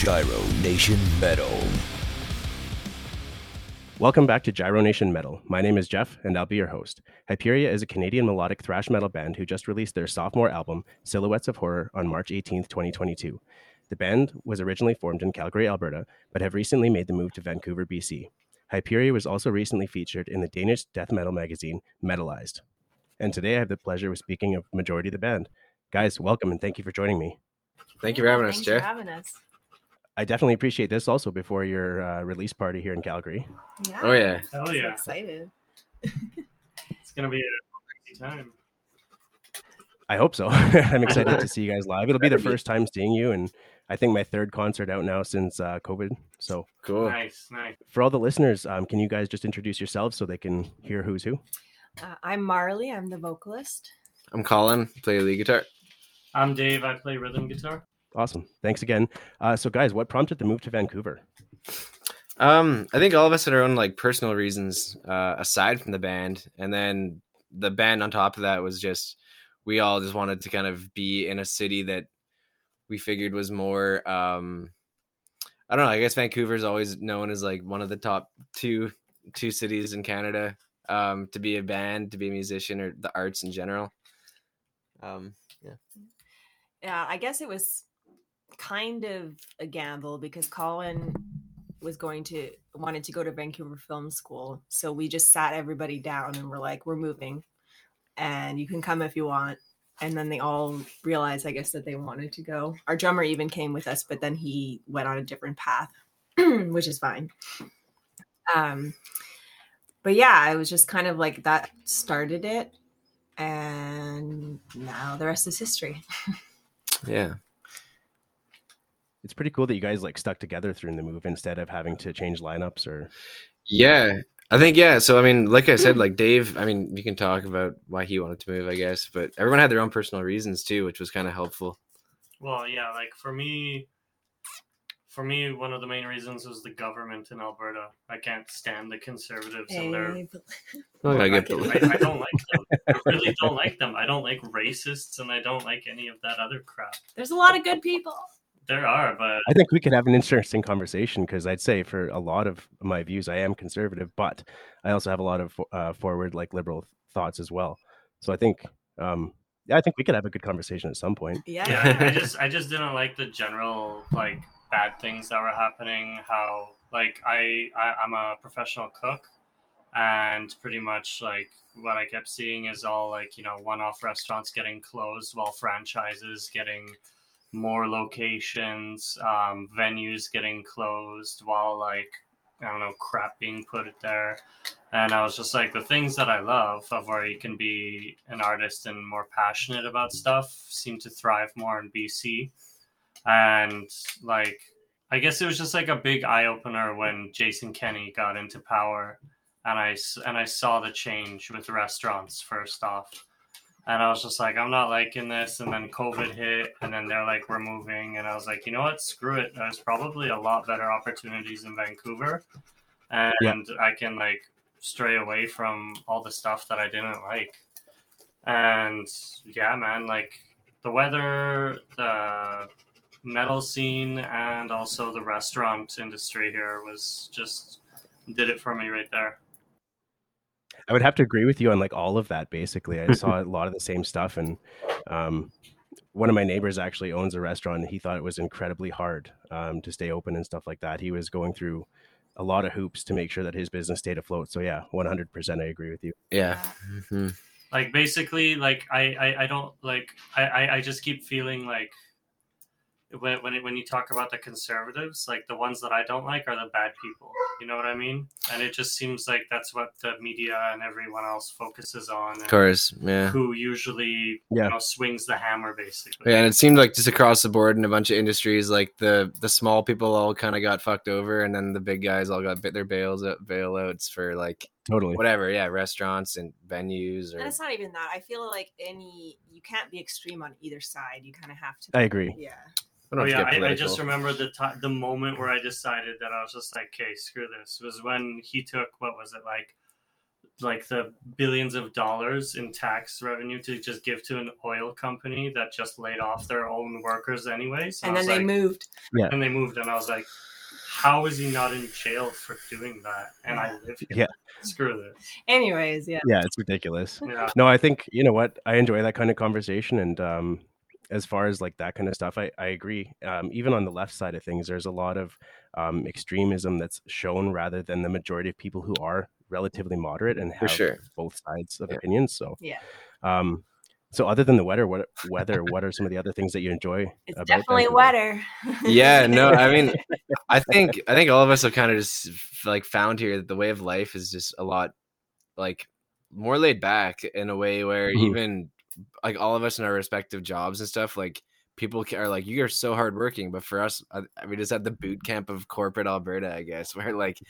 Giro Nation Metal. Welcome back to Giro Nation Metal. My name is Jeff, and I'll be your host. Hyperia is a Canadian melodic thrash metal band who just released their sophomore album, Silhouettes of Horror, on March 18th, 2022. The band was originally formed in Calgary, Alberta, but have recently made the move to Vancouver, BC. Hyperia was also recently featured in the Danish death metal magazine Metalized. And today I have the pleasure of speaking of majority of the band. Guys, welcome and thank you for joining me. Thank you for having us, Thanks Jeff. for having us. I definitely appreciate this also before your uh, release party here in Calgary. Yeah. Oh yeah, Hell so yeah. excited. It's gonna be a crazy time. I hope so. I'm excited to see you guys live. It'll be the first time seeing you, and I think my third concert out now since uh, COVID. So, cool. Nice, nice. for all the listeners, um, can you guys just introduce yourselves so they can hear who's who? Uh, I'm Marley. I'm the vocalist. I'm Colin. Play lead guitar. I'm Dave. I play rhythm guitar. Awesome. Thanks again. Uh, so, guys, what prompted the move to Vancouver? Um, I think all of us had our own like personal reasons uh, aside from the band, and then the band on top of that was just we all just wanted to kind of be in a city that we figured was more. Um, I don't know. I guess Vancouver is always known as like one of the top two two cities in Canada um, to be a band, to be a musician, or the arts in general. Um, Yeah, I guess it was kind of a gamble because Colin was going to wanted to go to Vancouver Film School. So we just sat everybody down and we're like, we're moving and you can come if you want. And then they all realized, I guess, that they wanted to go. Our drummer even came with us, but then he went on a different path, which is fine. Um, but yeah, it was just kind of like that started it. And now the rest is history. yeah. It's pretty cool that you guys like stuck together through the move instead of having to change lineups or. Yeah, I think yeah. So I mean, like I said, hmm. like Dave. I mean, you can talk about why he wanted to move, I guess, but everyone had their own personal reasons too, which was kind of helpful. Well, yeah, like for me, for me, one of the main reasons was the government in Alberta. I can't stand the conservatives and their. Hey, oh, I I, get can- the- I, I don't like them. I really don't like them. I don't like racists, and I don't like any of that other crap. There's a lot of good people. There are, but I think we could have an interesting conversation because I'd say for a lot of my views, I am conservative, but I also have a lot of uh, forward, like liberal thoughts as well. So I think, um, yeah, I think we could have a good conversation at some point. Yeah. yeah, I, I just I just didn't like the general like bad things that were happening. How like I, I I'm a professional cook, and pretty much like what I kept seeing is all like you know one-off restaurants getting closed while franchises getting more locations, um, venues getting closed while like I don't know crap being put there. And I was just like, the things that I love of where you can be an artist and more passionate about stuff seem to thrive more in BC. And like, I guess it was just like a big eye opener when Jason Kenney got into power, and I and I saw the change with restaurants first off, and I was just like, I'm not liking this. And then COVID hit, and then they're like, we're moving, and I was like, you know what, screw it. There's probably a lot better opportunities in Vancouver, and Yeah. I can like stray away from all the stuff that I didn't like. And yeah, man, like the weather, the metal scene, and also the restaurant industry here was just did it for me right there. I would have to agree with you on like all of that. Basically, I saw a lot of the same stuff, and um, one of my neighbors actually owns a restaurant. And he thought it was incredibly hard um, to stay open and stuff like that. He was going through a lot of hoops to make sure that his business stayed afloat. So yeah, one hundred percent, I agree with you. Yeah. Mhm. Like basically, like I I, I don't like I, I I just keep feeling like when when it, when you talk about the conservatives, like the ones that I don't like are the bad people. You know what I mean? And it just seems like that's what the media and everyone else focuses on. Of course. Yeah. Who usually Yeah. you know swings the hammer basically. Yeah, and it seemed like just across the board in a bunch of industries, like the the small people all kind of got fucked over, and then the big guys all got bit their bails uh, bailouts for like Totally. whatever, yeah, restaurants and venues And it's not even that. I feel like any you can't be extreme on either side. You kind of have to. I agree. Yeah. I Oh, yeah, I, I just remember the ti the moment where I decided that I was just like, okay, screw this. Was when he took what was it like like the billions of dollars in tax revenue to just give to an oil company that just laid off their own workers anyways. and then they moved. Yeah. and they moved, and I was like, how is he not in jail for doing that? And I live here. Yeah. Screw this. Anyways, yeah. yeah, it's ridiculous. Yeah. No, I think you know what I enjoy that kind of conversation, and um, as far as like that kind of stuff, I I agree. Um, even on the left side of things, there's a lot of um, extremism that's shown rather than the majority of people who are relatively moderate and have sure. both sides of Yeah. opinions. So Yeah. Um, so other than the weather, what weather? What are some of the other things that you enjoy? It's about definitely Vancouver? wetter. Yeah, no, I mean, I think I think all of us have kind of just like found here that the way of life is just a lot like more laid back in a way where Mhm. even like all of us in our respective jobs and stuff like people are like you are so hardworking but for us I, we just have the boot camp of corporate alberta i guess where like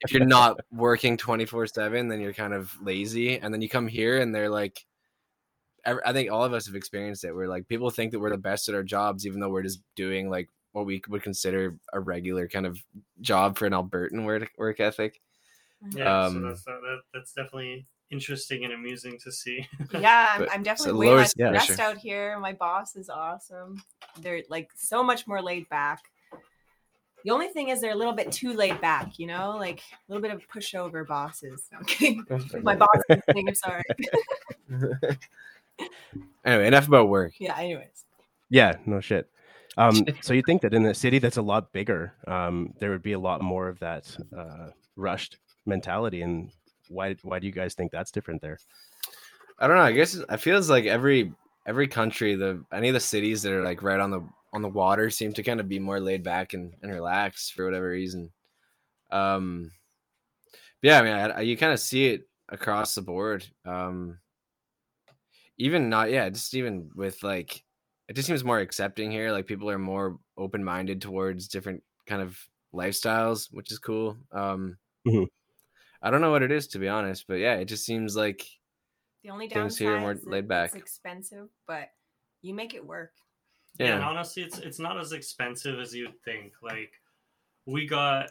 if you're not working 24 7 then you're kind of lazy and then you come here and they're like i think all of us have experienced it where like people think that we're the best at our jobs even though we're just doing like what we would consider a regular kind of job for an albertan work, work ethic. Yeah, Um, so that's, uh, that, that's definitely interesting and amusing to see. yeah, I'm, I'm definitely a way lower less yeah, stressed pressure. out here. My boss is awesome. They're like so much more laid back. The only thing is they're a little bit too laid back, you know, like a little bit of pushover bosses. Okay, My boss is listening, I'm sorry. anyway enough about work Yeah, anyways. Yeah, no shit. Um, so you think that in a city that's a lot bigger, um, there would be a lot more of that uh, rushed mentality, and why why do you guys think that's different there? I don't know. I guess it feels like every every country, the any of the cities that are like right on the on the water seem to kind of be more laid back and, and relaxed for whatever reason. Um, but yeah, I mean, I, I, you kind of see it across the board. Um, even not, yeah, just even with like, it just seems more accepting here. Like people are more open minded towards different kind of lifestyles, which is cool. Um, Mhm. I don't know what it is to be honest, but yeah, it just seems like The only Things here are more is laid back. It's expensive, but you make it work. Yeah, yeah. honestly, it's it's not as expensive as you'd think. Like, we got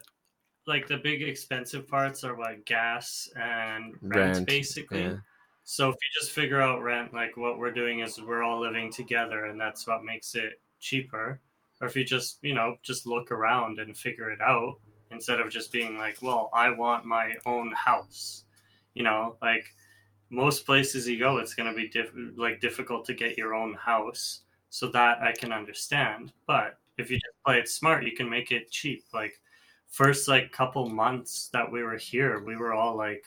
like the big expensive parts are like gas and rent, Rent, basically. yeah. So if you just figure out rent, like what we're doing is we're all living together, and that's what makes it cheaper. Or if you just you know just look around and figure it out instead of just being like, well, I want my own house. You know, like most places you go, it's going to be diff- like difficult to get your own house. So that I can understand. But if you just play it smart, you can make it cheap. Like first like couple months that we were here, we were all like,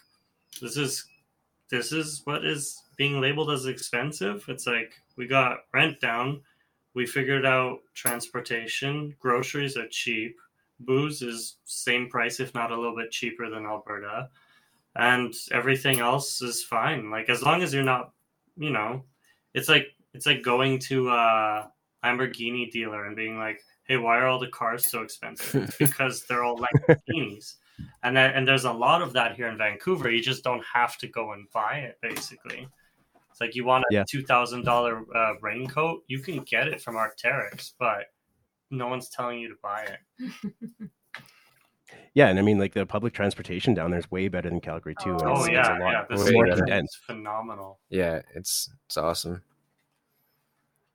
this is this is what is being labeled as expensive. It's like we got rent down, we figured out transportation, groceries are cheap, booze is same price if not a little bit cheaper than Alberta, and everything else is fine. Like as long as you're not, you know, it's like it's like going to a Lamborghini dealer and being like, "Hey, why are all the cars so expensive?" Because they're all like Lamborghinis. And then, and there's a lot of that here in Vancouver. You just don't have to go and buy it. Basically, it's like you want a Yeah. two thousand dollar uh, raincoat, you can get it from Arcteryx, but no one's telling you to buy it. Yeah, and I mean, like the public transportation down there is way better than Calgary too. Oh, it's, it's yeah, a lot yeah, the more condensed. It's phenomenal. Yeah, it's it's awesome.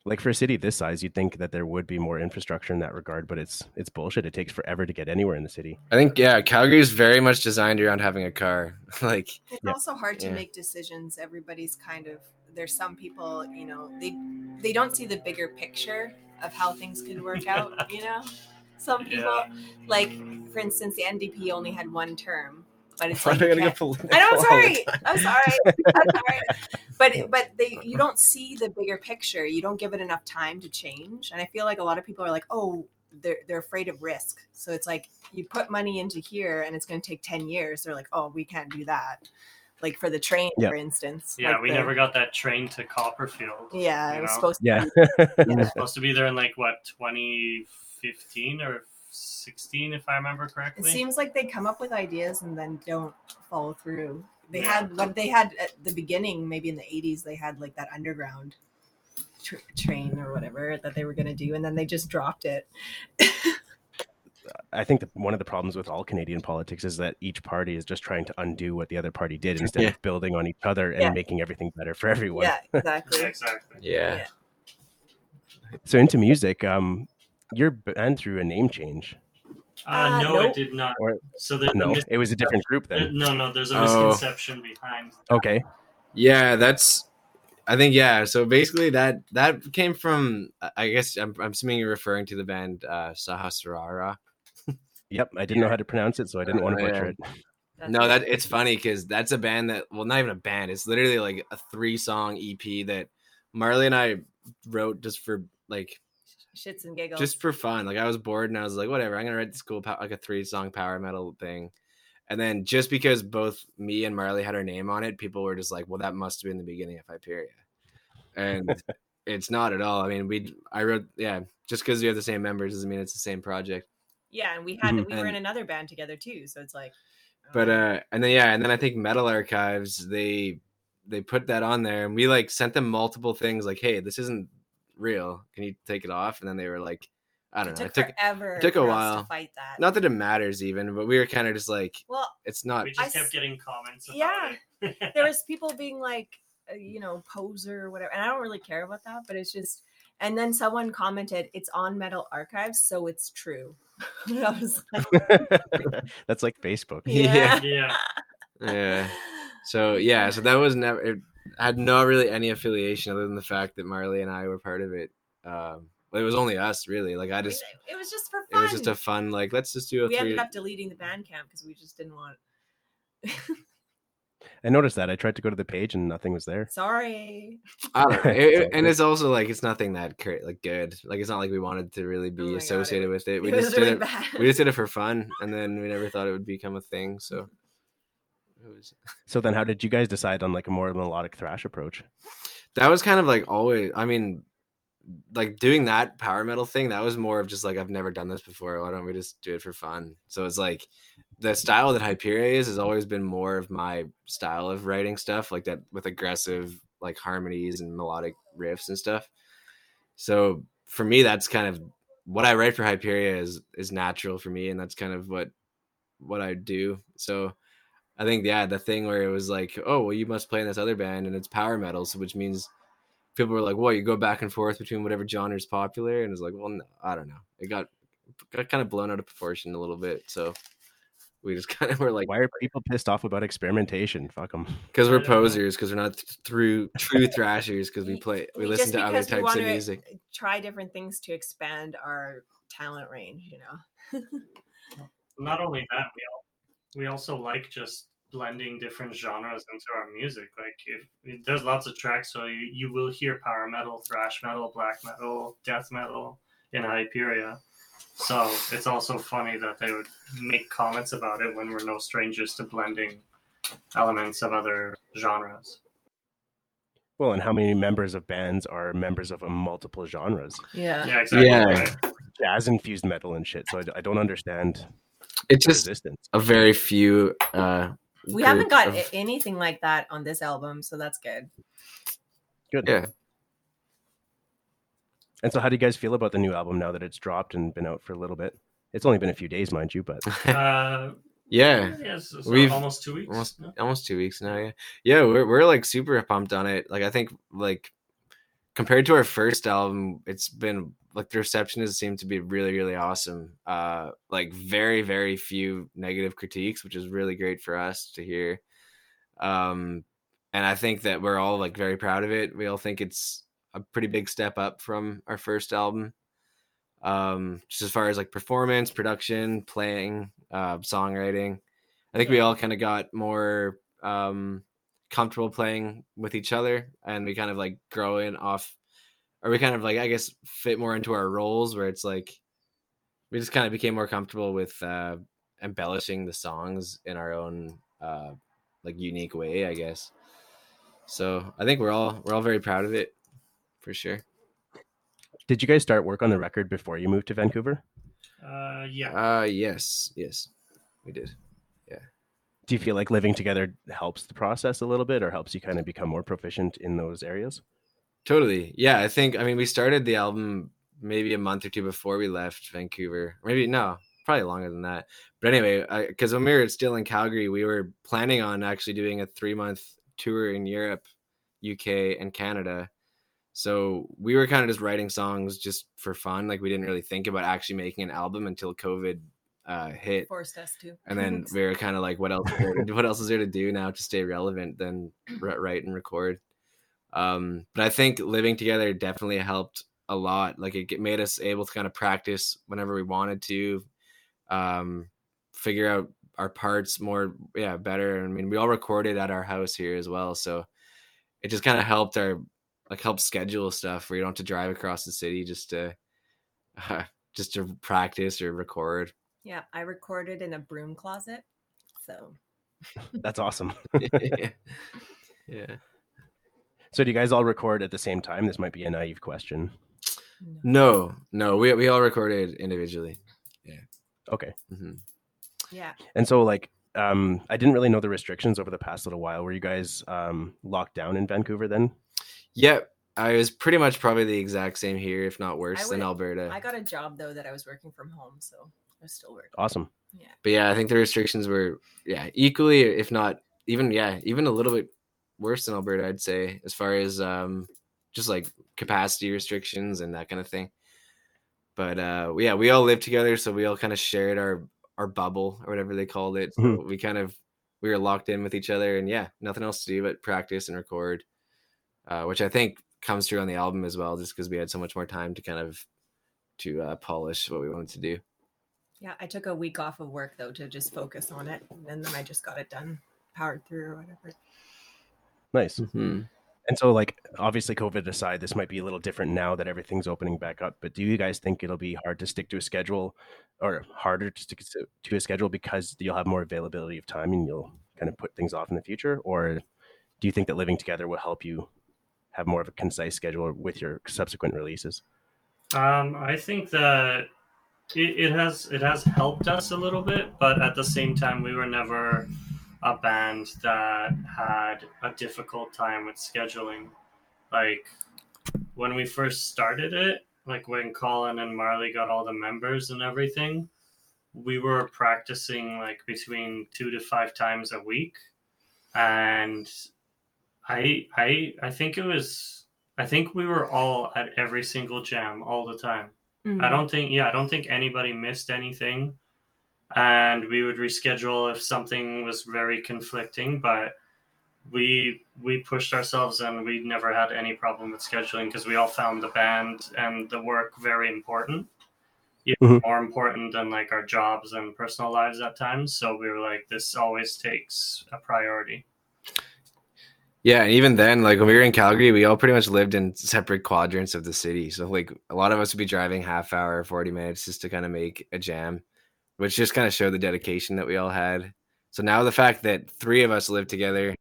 Like for a city this size, you'd think that there would be more infrastructure in that regard, but it's it's bullshit. It takes forever to get anywhere in the city. I think yeah, Calgary is very much designed around having a car. like It's Yeah. also hard to Yeah. make decisions. Everybody's kind of there's some people, you know, they they don't see the bigger picture of how things could work out, you know? Some people Yeah. like for instance the NDP only had one term, but it's like I you gotta get can't- political I know. I'm sorry. I'm sorry. I'm sorry. But but they you don't see the bigger picture. You don't give it enough time to change. And I feel like a lot of people are like, oh, they're they're afraid of risk. So it's like you put money into here, and it's going to take ten years. They're like, oh, we can't do that. Like for the train, Yeah. for instance. Yeah, like we the- never got that train to Copperfield. Yeah, it was know? supposed to. Yeah, Be, It was supposed to be there in like what 2015 or 16, if I remember correctly. it seems like they come up with ideas and then don't follow through. They Yeah. had what they had at the beginning, maybe in the '80s. They had like that underground tr- train or whatever that they were going to do, and then they just dropped it. I think that one of the problems with all Canadian politics is that each party is just trying to undo what the other party did instead Yeah. of building on each other and Yeah. making everything better for everyone. Yeah, exactly. Yeah, exactly. Yeah. So into music, um, your band through a name change. Uh, Uh, no, nope. it did not. Or- so there's No, mis- it was a different group there- then. no, no, there's a Oh. misconception behind. Okay. Yeah, that's. I think yeah. So basically, that that came from. I- I guess I'm, I'm assuming you're referring to the band uh, Sahasrara. Yep. I didn't know how to pronounce it, so I didn't want to Oh, butcher yeah. it. That's no, it. that it's funny because that's a band that well, not even a band. It's literally like a three song EP that Marley and I wrote just for like shits and giggles. just for fun. Like I was bored and I was like, whatever, I'm gonna write this cool pow- like a three song power metal thing. And then just because both me and Marley had our name on it, people were just like, well, that must have been the beginning of Hyperia. And it's not at all. I mean, we I wrote yeah, just because we have the same members doesn't mean it's the same project. Yeah, and we had Mhm. we were in another band together too, so it's like. But um, uh and then yeah, and then I think Metal Archives, they they put that on there and we like sent them multiple things like, hey, this isn't real. Can you take it off? And then they were like, I don't it know. took, It took forever. it took a while. to fight that. not that it matters even, but we were kind of just like, well, it's not We I just kept s- getting comments. About Yeah. it. there was people being like, uh, you know, poser or whatever, and I don't really care about that, but it's just. And then someone commented, "It's on Metal Archives, so it's true." And I was like, That's like Facebook. Yeah. yeah. yeah. So yeah, so that was never it had no really any affiliation other than the fact that Marley and I were part of it. Um but it was only us really. Like I just it was just for it was just a fun like let's just do a we three ended up deleting the Bandcamp because we just didn't want. I noticed that. I tried to go to the page and nothing was there. Sorry. I don't know. It- it- and it's also like it's nothing that cra- like good. Like it's not like we wanted to really Oh be God, it associated with it. We it was just really did it bad. we just did it for fun and then we never thought it would become a thing. So it was So then how did you guys decide on like a more melodic thrash approach? that was kind of like always i mean like doing that power metal thing that was more of just like i've never done this before why don't we just do it for fun so it's like the style that hyperia is has always been more of my style of writing stuff like that with aggressive like harmonies and melodic riffs and stuff. So for me that's kind of what i write for hyperia is is natural for me and that's kind of what what i do. So I think yeah, the thing where it was like, oh well, you must play in this other band and it's power metal, so which means people were like, well, you go back and forth between whatever genre is popular, and it's like, well, no, I don't know, it got got kind of blown out of proportion a little bit, so we just kind of were like, Why are people pissed off about experimentation? Fuck them. because we're posers, because we're not th- through true thrashers, because we play, we we- listen to other types of music. Try different things to expand our talent range. You know. Not only that, we all, we also like just blending different genres into our music. Like if there's lots of tracks, so you, you will hear power metal, thrash metal, black metal, death metal in Hyperia. So it's also funny that they would make comments about it when we're no strangers to blending elements of other genres. Well, and how many members of bands are members of a multiple genres? Yeah. Yeah, exactly. Yeah. right. Jazz infused metal and shit. So I, I don't understand It's just resistance. a very few. uh We haven't got of- anything like that on this album, so that's good. Good. yeah. And so how do you guys feel about the new album now that it's dropped and been out for a little bit? It's only been a few days, mind you, but Uh, yeah. yes, it's We've- almost two weeks. almost yeah. almost two weeks now yeah yeah we're, we're like super pumped on it like i think like compared to our first album it's been like the reception has seemed to be really really awesome uh like very very few negative critiques which is really great for us to hear um and i think that we're all like very proud of it we all think it's a pretty big step up from our first album um just as far as like performance production playing uh songwriting I think we all kind of got more um, comfortable playing with each other, and we kind of like grow in off, or we kind of like I guess fit more into our roles where it's like we just kind of became more comfortable with uh, embellishing the songs in our own uh, like unique way, I guess. So I think we're all we're all very proud of it, for sure. did you guys start work on the record before you moved to Vancouver? Uh, yeah. Uh yes, yes, we did. Yeah. Do you feel like living together helps the process a little bit or helps you kind of become more proficient in those areas? Totally. Yeah, I think I mean we started the album maybe a month or two before we left Vancouver. Maybe no, probably longer than that. But anyway, because when we were still in Calgary, we were planning on actually doing a three month tour in Europe, UK, and Canada. So we were kind of just writing songs just for fun. Like we didn't really think about actually making an album until COVID uh, hit. Forced us to. And then we were kind of like, what else? what else is there to do now to stay relevant than write and record? Um, but I think living together definitely helped a lot. Like it made us able to kind of practice whenever we wanted to, um, figure out our parts more, yeah, better. I mean, we all recorded at our house here as well, so it just kind of helped our like help schedule stuff where you don't have to drive across the city just to uh, just to practice or record. Yeah, I recorded in a broom closet, so that's awesome. yeah. yeah. So do you guys all record at the same time? This might be a naive question. No, no, we we all recorded individually. Yeah. Okay. Mm-hmm. Yeah. And so like um I didn't really know the restrictions over the past little while. Were you guys um locked down in Vancouver then? Yep. I was pretty much probably the exact same here, if not worse, than Alberta. I got a job though that I was working from home, so I was still working. Awesome. Yeah. But yeah, I think the restrictions were yeah equally, if not even yeah even a little bit worse than Alberta, I'd say, as far as um just like capacity restrictions and that kind of thing. But uh, yeah, we all lived together, so we all kind of shared our our bubble or whatever they called it. So mm-hmm. we kind of we were locked in with each other, and yeah, nothing else to do but practice and record, uh, which I think comes through on the album as well, just because we had so much more time to kind of to uh, polish what we wanted to do. Yeah, I took a week off of work though to just focus on it, and then I just got it done, powered through or whatever. Nice. Mm-hmm. And so, like, obviously, COVID aside, this might be a little different now that everything's opening back up. But do you guys think it'll be hard to stick to a schedule or harder to stick to a schedule because you'll have more availability of time and you'll kind of put things off in the future? Or do you think that living together will help you have more of a concise schedule with your subsequent releases? Um, I think that it, it has it has helped us a little bit, but at the same time, we were never a band that had a difficult time with scheduling. Like when we first started it, like when Colin and Marley got all the members and everything, we were practicing like between two to five times a week. And I I I think it was I think we were all at every single jam all the time. Mm-hmm. I don't think yeah, I don't think anybody missed anything and we would reschedule if something was very conflicting but we we pushed ourselves and we never had any problem with scheduling because we all found the band and the work very important mm-hmm. more important than like our jobs and personal lives at times so we were like this always takes a priority yeah, and even then, like when we were in Calgary, we all pretty much lived in separate quadrants of the city. So like a lot of us would be driving half hour, forty minutes just to kind of make a jam which just kind of showed the dedication that we all had. So now the fact that three of us live together,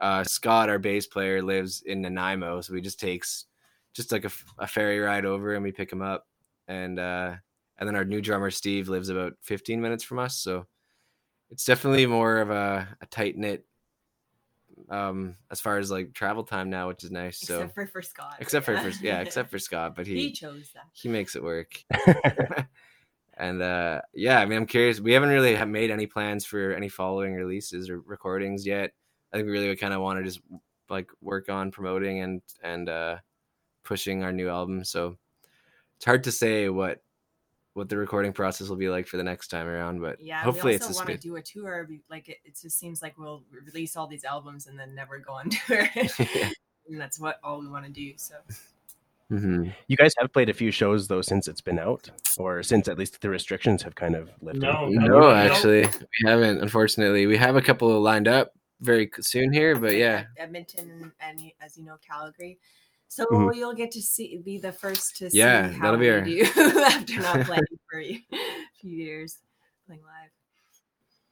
uh, Scott, our bass player, lives in Nanaimo, so he just takes just like a, a, ferry ride over and we pick him up, and uh, and then our new drummer Steve lives about 15 minutes from us, so it's definitely more of a, a tight knit um as far as like travel time now which is nice except so except for for scott except yeah. for, for yeah except for scott but he he chose that he makes it work and uh, yeah, I mean, I'm curious. We haven't really have made any plans for any following releases or recordings yet. I think we really kind of want to just like work on promoting and and uh, pushing our new album. So it's hard to say what what the recording process will be like for the next time around. But yeah, hopefully we also it's want to do a tour. Like it, it just seems like we'll release all these albums and then never go on tour. and that's what all we want to do. So Mm-hmm. You guys have played a few shows though since it's been out, or since at least the restrictions have kind of lifted. No, no, no actually, we haven't. Unfortunately, we have a couple lined up very soon here, but yeah, Edmonton and as you know, Calgary. So mm-hmm. you'll get to see, be the first to see. Yeah, that'll be our... do after not playing for a few years, playing live.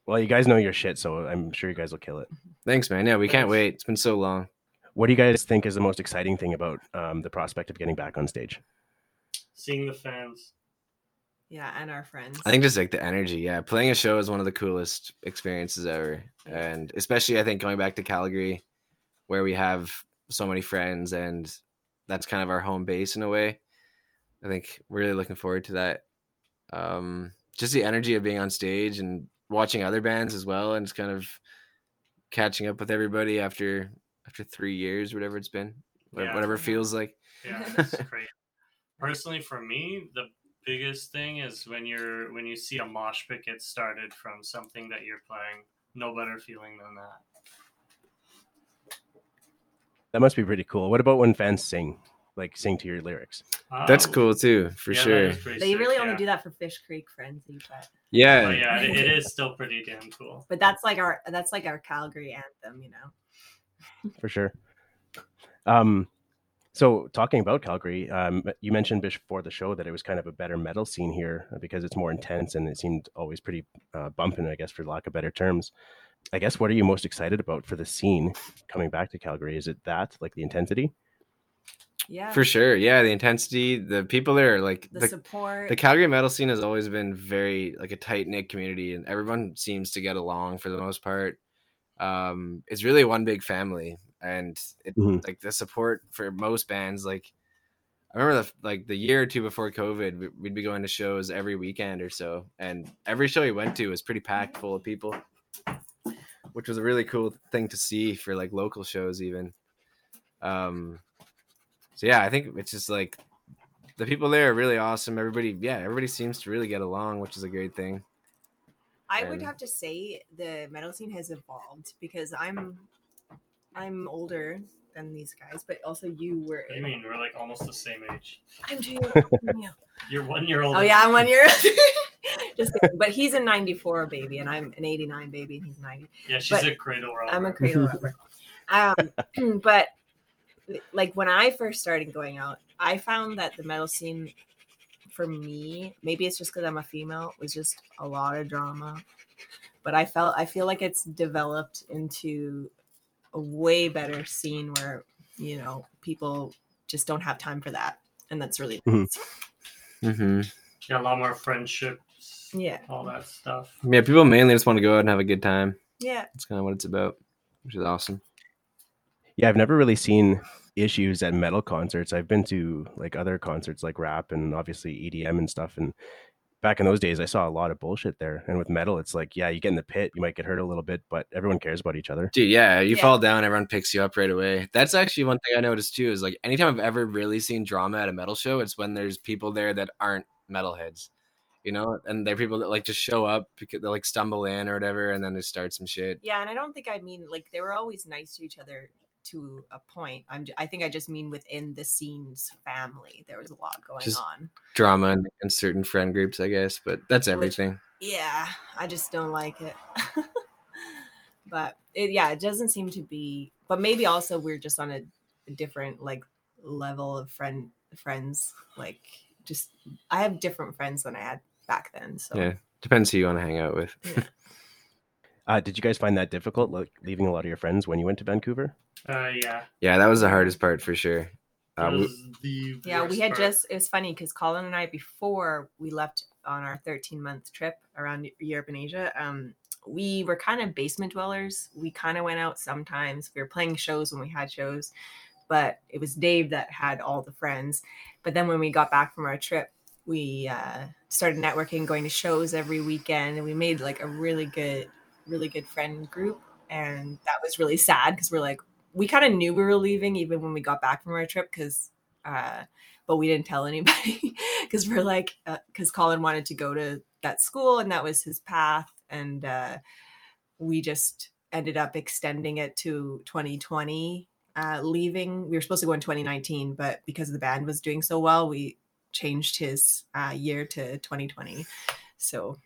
Well, you guys know your shit, so I'm sure you guys will kill it. Thanks, man. Yeah, we can't wait. It's been so long. What do you guys think is the most exciting thing about um, the prospect of getting back on stage? Seeing the fans. Yeah, and our friends. I think just like the energy. Yeah, playing a show is one of the coolest experiences ever, and especially I think going back to Calgary, where we have so many friends, and that's kind of our home base in a way. I think we're really looking forward to that. Um, just the energy of being on stage and watching other bands as well, and just kind of catching up with everybody after after three years, whatever it's been, Yeah. whatever it feels like. Yeah, it's great. Personally, for me, the biggest thing is when you're when you see a mosh pit get started from something that you're playing. No better feeling than that. That must be pretty cool. What about when fans sing, like sing to your lyrics? That's Um, cool too, for yeah, sure. is They sick, really only do that for Fish Creek Frenzy, but Yeah, But yeah, it, it is still pretty damn cool. but that's like our that's like our Calgary anthem, you know. For sure. Um, so talking about Calgary, um, you mentioned before the show that it was kind of a better metal scene here because it's more intense and it seemed always pretty uh, bumping, I guess, for lack of better terms. I guess what are you most excited about for the scene coming back to Calgary? Is it that, like the intensity? Yeah. for sure. Yeah, the intensity, the people there, like the, the, support. the Calgary metal scene has always been very like a tight knit community, and everyone seems to get along for the most part. Um, it's really one big family, and it, Mhm. like the support for most bands. Like I remember the like the year or two before COVID, we- we'd be going to shows every weekend or so, and every show we went to was pretty packed full of people, which was a really cool thing to see for like local shows even. Um, so yeah, I think it's just like the people there are really awesome. Everybody, yeah, everybody seems to really get along, which is a great thing. I would have to say the metal scene has evolved because I'm I'm older than these guys, but also you were. What do you mean? We're like almost the same age. I'm too young than you. You're one year old. Oh yeah, I'm one year. Just kidding. but he's a '94 baby, and I'm an '89 baby, and he's 90. Yeah, she's but a cradle robber. I'm a cradle robber. Um, but like when I first started going out, I found that the metal scene for me, maybe it's just because I'm a female, was just a lot of drama. But I felt I feel like it's developed into a way better scene where you know people just don't have time for that, and that's really Mhm. nice. Mm-hmm. Yeah, a lot more friendships. Yeah, All that stuff. Yeah, people mainly just want to go out and have a good time. yeah. That's kind of what it's about, which is awesome. Yeah, I've never really seen issues at metal concerts. I've been to like other concerts like rap and obviously EDM and stuff. And back in those days, I saw a lot of bullshit there. And with metal, it's like, yeah, you get in the pit, you might get hurt a little bit, but everyone cares about each other. Dude, yeah, you Yeah. fall down, everyone picks you up right away. That's actually one thing I noticed too. Is like anytime I've ever really seen drama at a metal show, it's when there's people there that aren't metalheads, you know, and they're people that like just show up because they like stumble in or whatever, and then they start some shit. Yeah, and I don't think I mean like they were always nice to each other to a point. I'm j- I think I just mean within the scenes family there was a lot going Just- on. Drama and, in certain friend groups, I guess, but that's everything. Yeah, I just don't like it. but it, yeah, it doesn't seem to be. But maybe also we're just on a, a different like level of friend friends. Like just I have different friends than I had back then. So Yeah. Depends who you want to hang out with. Uh, did you guys find that difficult, like leaving a lot of your friends when you went to Vancouver? Uh, yeah. Yeah, that was the hardest part for sure. That Uh, we- was the Yeah, we had part. just it was funny because Colin and I before we left on our 13 month trip around Europe and Asia, um, we were kind of basement dwellers. We kind of went out sometimes. We were playing shows when we had shows, but it was Dave that had all the friends. But then when we got back from our trip, we uh, started networking, going to shows every weekend, and we made like a really good, really good friend group. And that was really sad because we're like, we kind of knew we were leaving even when we got back from our trip because uh, but we didn't tell anybody because we're like because colin wanted to go to that school and that was his path and uh, we just ended up extending it to 2020 uh, leaving we were supposed to go in 2019 but because the band was doing so well we changed his uh, year to 2020 so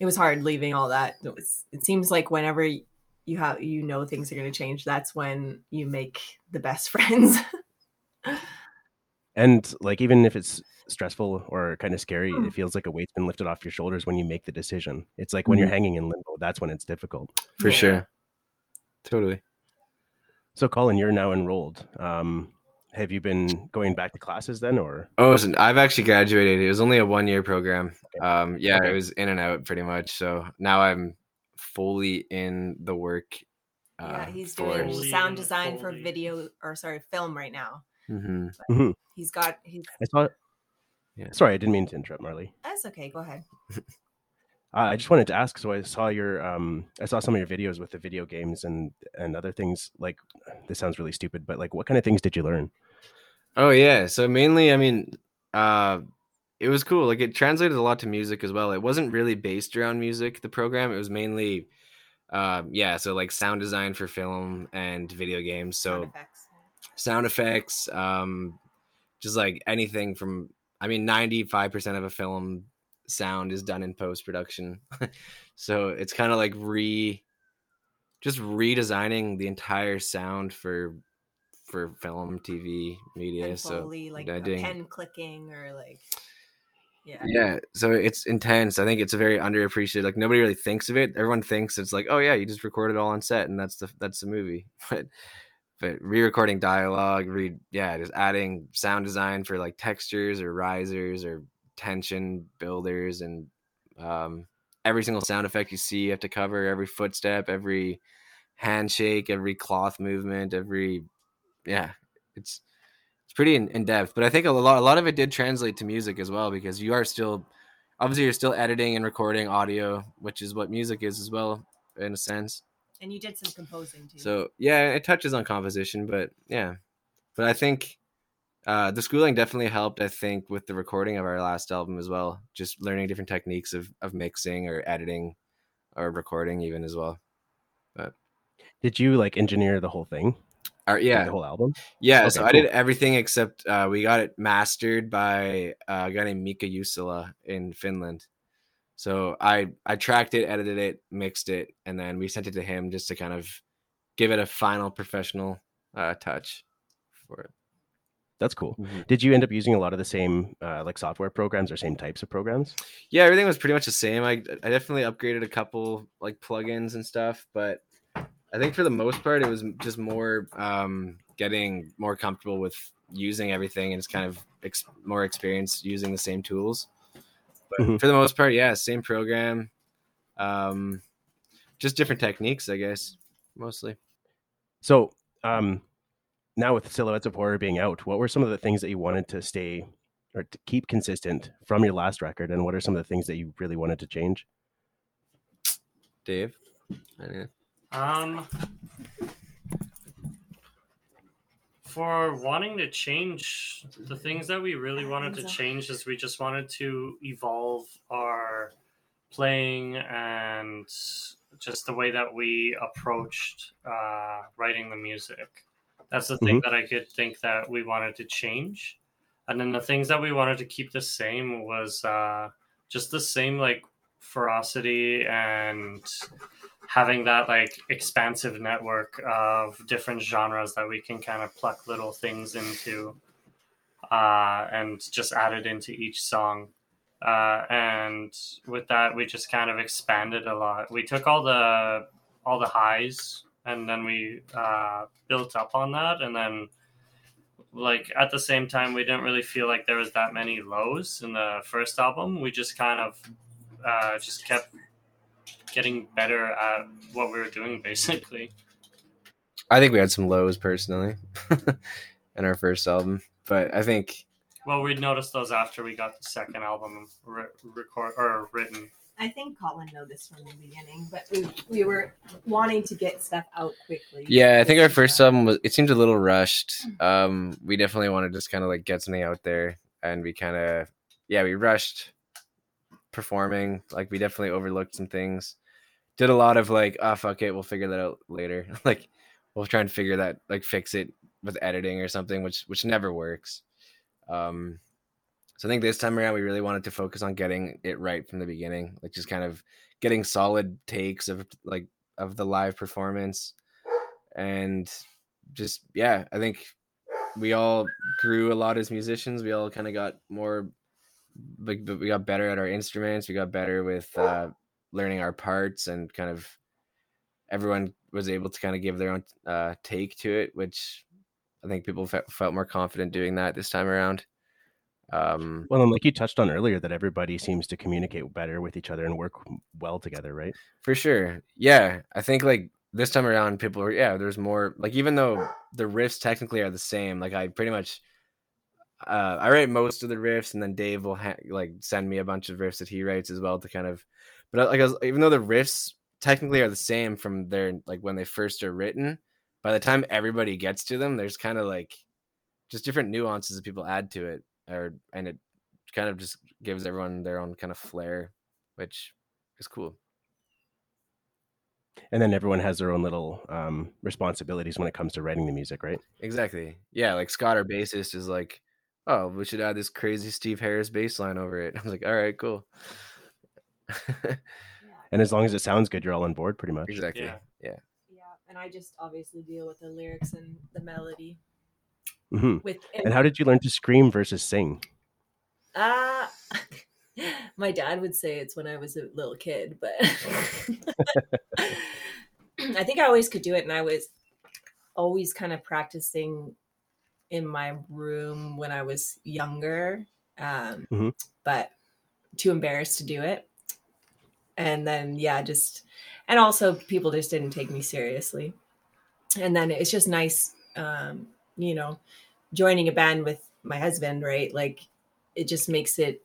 it was hard leaving all that it was it seems like whenever you have you know things are going to change that's when you make the best friends And like, even if it's stressful or kind of scary, Mm. it feels like a weight's been lifted off your shoulders when you make the decision. It's like when you're hanging in limbo, that's when it's difficult. for Yeah. sure. Totally. So, Colin, you're now enrolled. Um, have you been going back to classes then, or Oh, listen, I've actually graduated. It was only a one year program. Okay. Um, yeah, Okay. it was in and out pretty much. So now I'm fully in the work. Uh, yeah he's doing Fully sound in the design for video or sorry film right now Mhm. he's got he's I saw Sorry, I didn't mean to interrupt, Marley. That's okay. Go ahead. Uh, I just wanted to ask. So I saw your, um, I saw some of your videos with the video games and and other things. Like, this sounds really stupid, but like, what kind of things did you learn? Oh yeah. So mainly, I mean, uh, it was cool. Like it translated a lot to music as well. It wasn't really based around music. The program. It was mainly, uh, yeah. So like sound design for film and video games. So Sound effects. sound effects, um, just like anything from. I mean, ninety five percent of a film sound is done in post production, so it's kind of like re, just redesigning the entire sound for, for film, TV, media. And so like a pen clicking or like, yeah. yeah so it's intense i think it's a very underappreciated like nobody really thinks of it everyone thinks it's like oh yeah you just record it all on set and that's the that's the movie but but re-recording dialogue re yeah just adding sound design for like textures or risers or tension builders and um every single sound effect you see you have to cover every footstep every handshake every cloth movement every yeah it's it's pretty in, in depth but i think a lot a lot of it did translate to music as well because you are still obviously you're still editing and recording audio which is what music is as well in a sense And you did some composing too. so yeah it touches on composition but yeah but i think uh, the schooling definitely helped i think with the recording of our last album as well just learning different techniques of, of mixing or editing or recording even as well Did you like engineer the whole thing? Our, Like, yeah the whole album. Yeah, Okay, so I did everything except uh, we got it mastered by uh, a guy named Mika Jussila in Finland. So I I tracked it, edited it, mixed it, and then we sent it to him just to kind of give it a final professional uh, touch for it. That's cool. Did you end up using a lot of the same uh, like software programs or same types of programs? Yeah, everything was pretty much the same. I I definitely upgraded a couple like plugins and stuff, but I think for the most part it was just more um, getting more comfortable with using everything and just kind of ex- more experience using the same tools. But Mhm. for the most part, yeah, same program, um, just different techniques, I guess, mostly. So um, now with Silhouettes of Horror being out, what were some of the things that you wanted to stay or to keep consistent from your last record, and what are some of the things that you really wanted to change? Dave, Anything? Um, for wanting to change, the things that we really wanted to change is we just wanted to evolve our playing and just the way that we approached uh, writing the music. That's the thing that I could think that we wanted to change. And then the things that we wanted to keep the same was uh, just the same like ferocity and having that like expansive network of different genres that we can kind of pluck little things into uh, and just add it into each song. Uh, and with that, we just kind of expanded a lot. We took all the all the highs and then we uh, built up on that, and then like at the same time, we didn't really feel like there was that many lows in the first album. We just kind of uh, just kept getting better at what we were doing basically. I think we had some lows personally in our first album, but I think well we'd noticed those after we got the second album re- record or written I think Colin noticed from the beginning, but we, we were wanting to get stuff out quickly. Yeah, I think our first album was it seemed a little rushed. Um we definitely wanted to just kind of like get something out there and we kind of yeah, we rushed performing. Like we definitely overlooked some things. Did a lot of like, oh fuck it, we'll figure that out later. like we'll try and figure that like fix it with editing or something which which never works. Um so I think this time around we really wanted to focus on getting it right from the beginning, like just kind of getting solid takes of like of the live performance. And just yeah i think we all grew a lot as musicians. We all kind of got more like we got better at our instruments. We got better with uh learning our parts and kind of everyone was able to kind of give their own uh take to it which i think people fe- felt more confident doing that this time around um Well, and like you touched on earlier, that everybody seems to communicate better with each other and work well together, right? For sure. Yeah. I think like this time around people were yeah, there's more like even though the riffs technically are the same, like I pretty much uh, I write most of the riffs, and then Dave will ha- like send me a bunch of riffs that he writes as well to kind of. But uh, like, I was, even though the riffs technically are the same from their like when they first are written, by the time everybody gets to them, there's kind of like just different nuances that people add to it, or and it kind of just gives everyone their own kind of flair, which is cool. And then everyone has their own little um, responsibilities when it comes to writing the music, right? Exactly. Yeah, like Scott, our bassist, is like, "Oh, we should add this crazy Steve Harris bass line over it." I was like, "All right, cool." And as long as it sounds good, you're all on board, pretty much. exactly. Yeah. Yeah. Yeah, and I just obviously deal with the lyrics and the melody. Hmm With And how did you learn to scream versus sing? Uh my dad would say it's when I was a little kid, but I think I always could do it and I was always kind of practicing in my room when I was younger. Um Mhm. but too embarrassed to do it. And then yeah, just and also people just didn't take me seriously. And then it's just nice um, you know, joining a band with my husband, right? Like it just makes it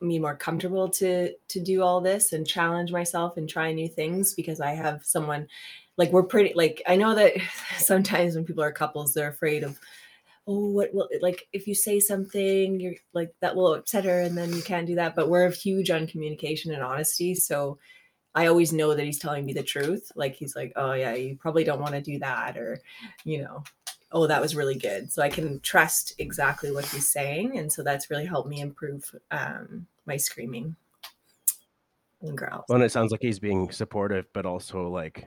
me more comfortable to to do all this and challenge myself and try new things because I have someone like we're pretty like I know that sometimes when people are couples they're afraid of oh what will like if you say something you're like that will upset her and then you can't do that. But we're huge on communication and honesty. So I always know that he's telling me the truth. Like he's like oh yeah you probably don't want to do that or you know oh that was really good so i can trust exactly what he's saying and so that's really helped me improve um, my screaming and growls Well, and it sounds like he's being supportive, but also like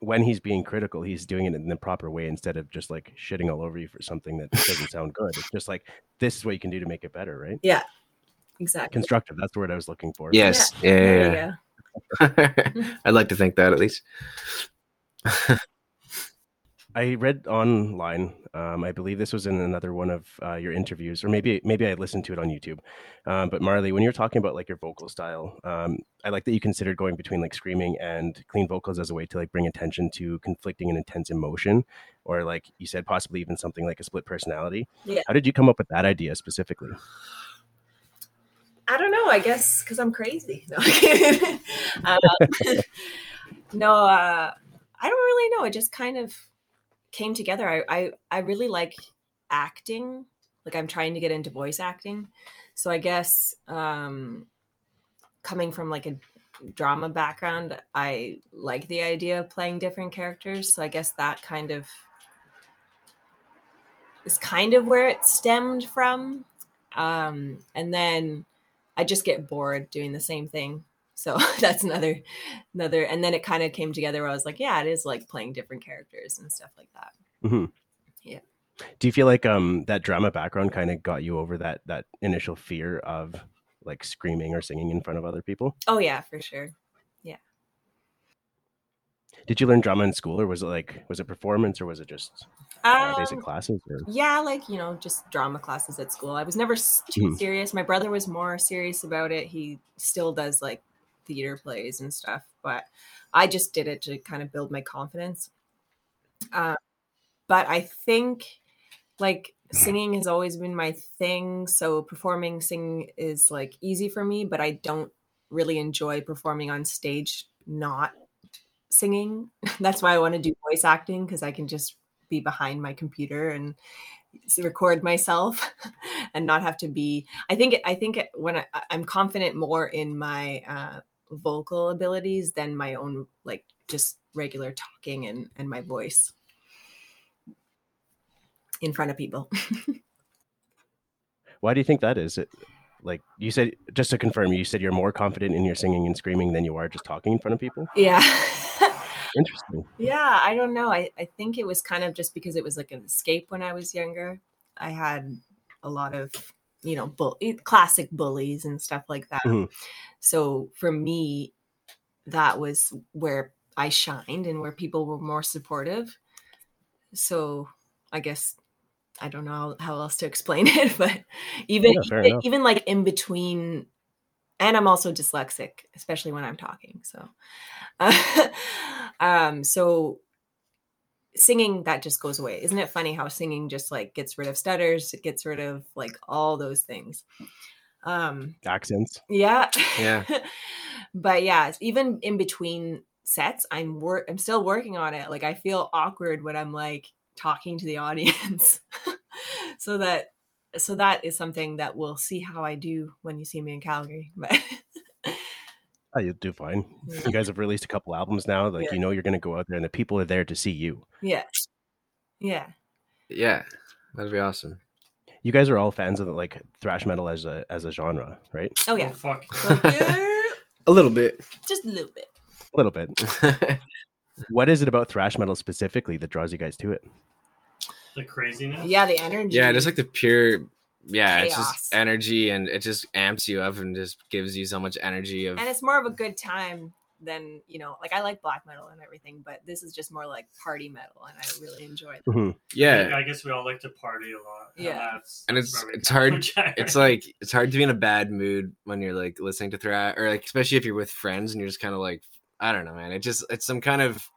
when he's being critical, he's doing it in the proper way instead of just like shitting all over you for something that doesn't sound good. It's just like this is what you can do to make it better, right? yeah exactly Constructive. That's the word I was looking for. Yes. Yeah. There yeah, yeah. I'd like to think that at least. I read online. Um, I believe this was in another one of uh, your interviews, or maybe maybe I listened to it on YouTube. Um, but Marley, when you're talking about like your vocal style, um, I like that you considered going between like screaming and clean vocals as a way to like bring attention to conflicting and intense emotion, or like you said, possibly even something like a split personality. Yeah. How did you come up with that idea specifically? i don't know i guess because i'm crazy no, um, no uh, i don't really know it just kind of came together I, I i really like acting like i'm trying to get into voice acting. So i guess um coming from like a drama background i like the idea of playing different characters. So i guess that kind of is kind of where it stemmed from. Um and then i just get bored doing the same thing so that's another another and then it kind of came together where i was like yeah it is like playing different characters and stuff like that mm-hmm. Yeah. Do you feel like um that drama background kind of got you over that that initial fear of like screaming or singing in front of other people? oh yeah for sure Yeah. Did you learn drama in school, or was it like was it performance, or was it just uh, basic Um, classes? Or yeah like you know just drama classes at school i was never too Mhm. serious my brother was more serious about it he still does like theater plays and stuff but i just did it to kind of build my confidence. Uh, but i think like singing has always been my thing so performing singing is like easy for me but i don't really enjoy performing on stage not singing. That's why i want to do voice acting because i can just be behind my computer and record myself and not have to be i think i think when I, i'm confident more in my uh, vocal abilities than my own like just regular talking and and my voice in front of people why do you think that is? It like you said, just to confirm, you said you're more confident in your singing and screaming than you are just talking in front of people. yeah Interesting. yeah i don't know I, I think it was kind of just because it was like an escape when i was younger i had a lot of you know bull- classic bullies and stuff like that. Mhm. so for me that was where i shined and where people were more supportive. So i guess i don't know how else to explain it but even Yeah, even, even like in between and i'm also dyslexic especially when i'm talking so. Um so singing that just goes away. Isn't it funny how singing just like gets rid of stutters, it gets rid of like all those things. Um Accents. yeah. Yeah. but yeah, even in between sets, I'm work I'm still working on it. Like I feel awkward when I'm like talking to the audience. so that so that is something that we'll see how I do when you see me in Calgary. But Oh, you'll do fine. Yeah. You mm-hmm. guys have released a couple albums now. Like Yeah. you know you're gonna go out there and the people are there to see you. yeah. Yeah. Yeah, that'd be awesome. You guys are all fans of like thrash metal as a as a genre, right? Oh yeah. Oh, fuck. A little bit. Just a little bit. A little bit. What is it about thrash metal specifically that draws you guys to it? The craziness. Yeah, the energy. yeah, just like the pure. Yeah, it's just energy, and it just amps you up and just gives you so much energy. Of and it's more of a good time than you know like i like black metal and everything but this is just more like party metal and i really enjoy it Mhm. yeah, I guess we all like to party a lot. Yeah. that's- And it's- it's hard- it's like it's hard to be in a bad mood when you're like listening to thrash, or like especially if you're with friends and you're just kind of like, I don't know, man. It just it's some kind of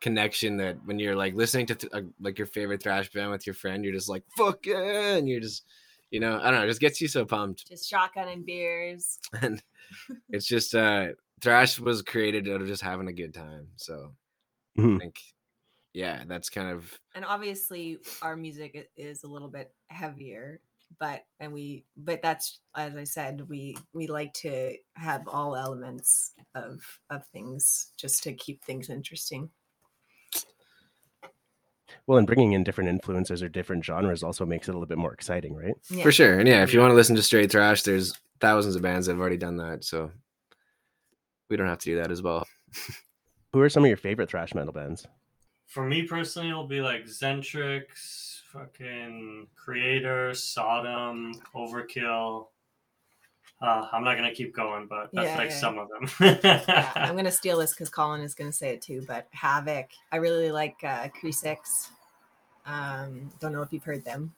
connection that when you're like listening to th- uh, like your favorite thrash band with your friend, you're just like fuck yeah, and you're just you know I don't know, it just gets you so pumped. just shotgun and beers and it's just uh thrash was created out of just having a good time so i Mhm. think yeah that's kind of and obviously our music is a little bit heavier but and we but that's as i said we we like to have all elements of of things just to keep things interesting Well, and bringing in different influences or different genres also makes it a little bit more exciting, right? yeah for sure and yeah if you Yeah. want to listen to straight thrash there's thousands of bands that have already done that so we don't have to do that as well Who are some of your favorite thrash metal bands? For me personally, it'll be like Xentrix, fucking Kreator, Sodom, Overkill. Uh, I'm not gonna keep going, but that's Yeah, like yeah. some of them. yeah, I'm gonna steal this because Colin is gonna say it too. But Havok, I really like uh, Crisix. Um, don't know if you've heard them.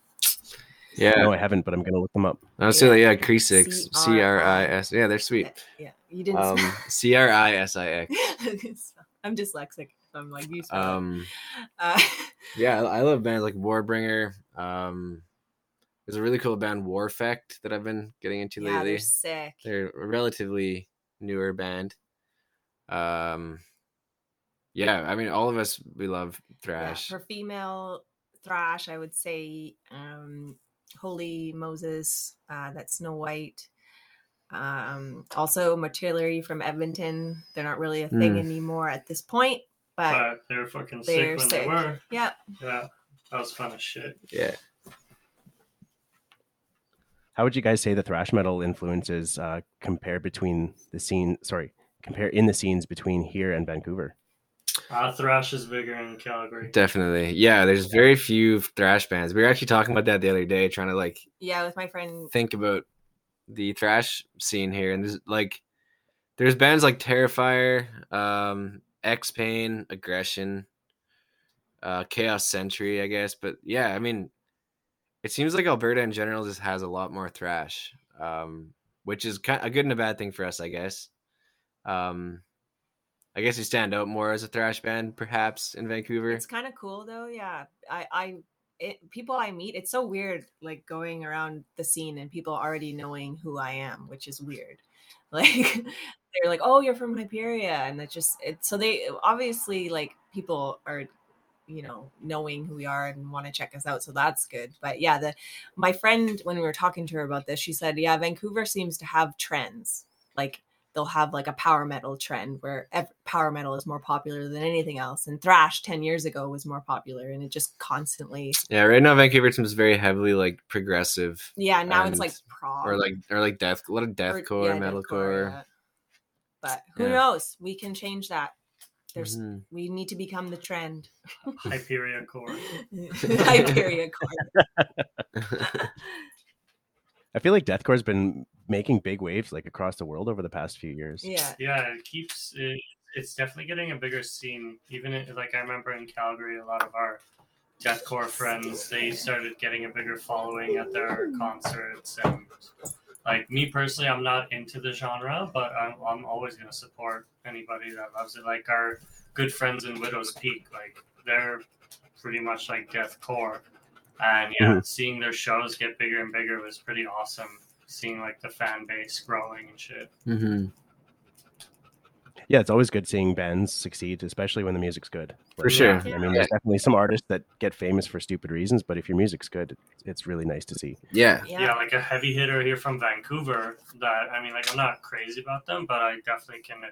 yeah No, I haven't, but I'm gonna look them up. i would say that yeah Yeah. c6 c-r-i-s yeah they're sweet Yeah, you didn't. um c-r-i-s-i-x I'm dyslexic. So I'm like you. spell um Uh, yeah I, I love bands like warbringer um there's a really cool band warfect that i've been getting into yeah, lately they're sick. they're a relatively newer band. Um, yeah, I mean, all of us we love Yeah, thrash. for female thrash, I would say um, Holy Moses, uh, that's Snow White. Um, also, Materially from Edmonton. They're not really a thing Mm. anymore at this point, but but they were fucking They're sick when sick. they were. yeah, Yeah, that was fun as shit. yeah, How would you guys say the thrash metal influences uh, compare between the scene? Sorry, compare in the scenes between here and Vancouver. Uh, thrash is bigger in Calgary. definitely. Yeah, there's very few thrash bands. We were actually talking about that the other day, trying to like yeah, with my friend. think about the thrash scene here, and there's like there's bands like Terrifier, um, Expain, Aggression, uh, Chaos Sentry, I guess. But yeah, I mean, it seems like Alberta in general just has a lot more thrash, um, which is kind a good and a bad thing for us, I guess. Um, I guess we stand out more as a thrash band, perhaps in Vancouver. It's kind of cool though. Yeah, I, I, it, people I meet, it's so weird, like going around the scene and people already knowing who I am, which is weird. Like they're like, "Oh, you're from Hyperia," and that just it. So they obviously like people are, you know, knowing who we are and want to check us out. So that's good. But yeah, the my friend when we were talking to her about this, she said, "Yeah, Vancouver seems to have trends like." they'll have like a power metal trend where power metal is more popular than anything else and thrash 10 years ago was more popular and it just constantly yeah, right now Vancouver seems very heavily like progressive. yeah now it's like prog or like or like death a lot of or- deathcore, yeah, metalcore. yeah. but who Yeah. knows we can change that there's Mhm. we need to become the trend Hyperia core. hyperia core I feel like deathcore's been making big waves like across the world over the past few years. yeah Yeah, it keeps it, it's definitely getting a bigger scene. Even in, like I remember in Calgary, a lot of our deathcore friends they started getting a bigger following at their concerts and like me personally, I'm not into the genre, but I'm, I'm always gonna support anybody that loves it. Like our good friends in Widow's Peak, like they're pretty much like deathcore. And yeah, Mhm. seeing their shows get bigger and bigger was pretty awesome. Seeing like the fan base growing and shit. hmm Yeah, it's always good seeing bands succeed, especially when the music's good. For sure. I mean, there's definitely some artists that get famous for stupid reasons, but if your music's good, it's, it's really nice to see. Yeah. yeah. Yeah. like a heavy hitter here from Vancouver that I mean like I'm not crazy about them, but I definitely can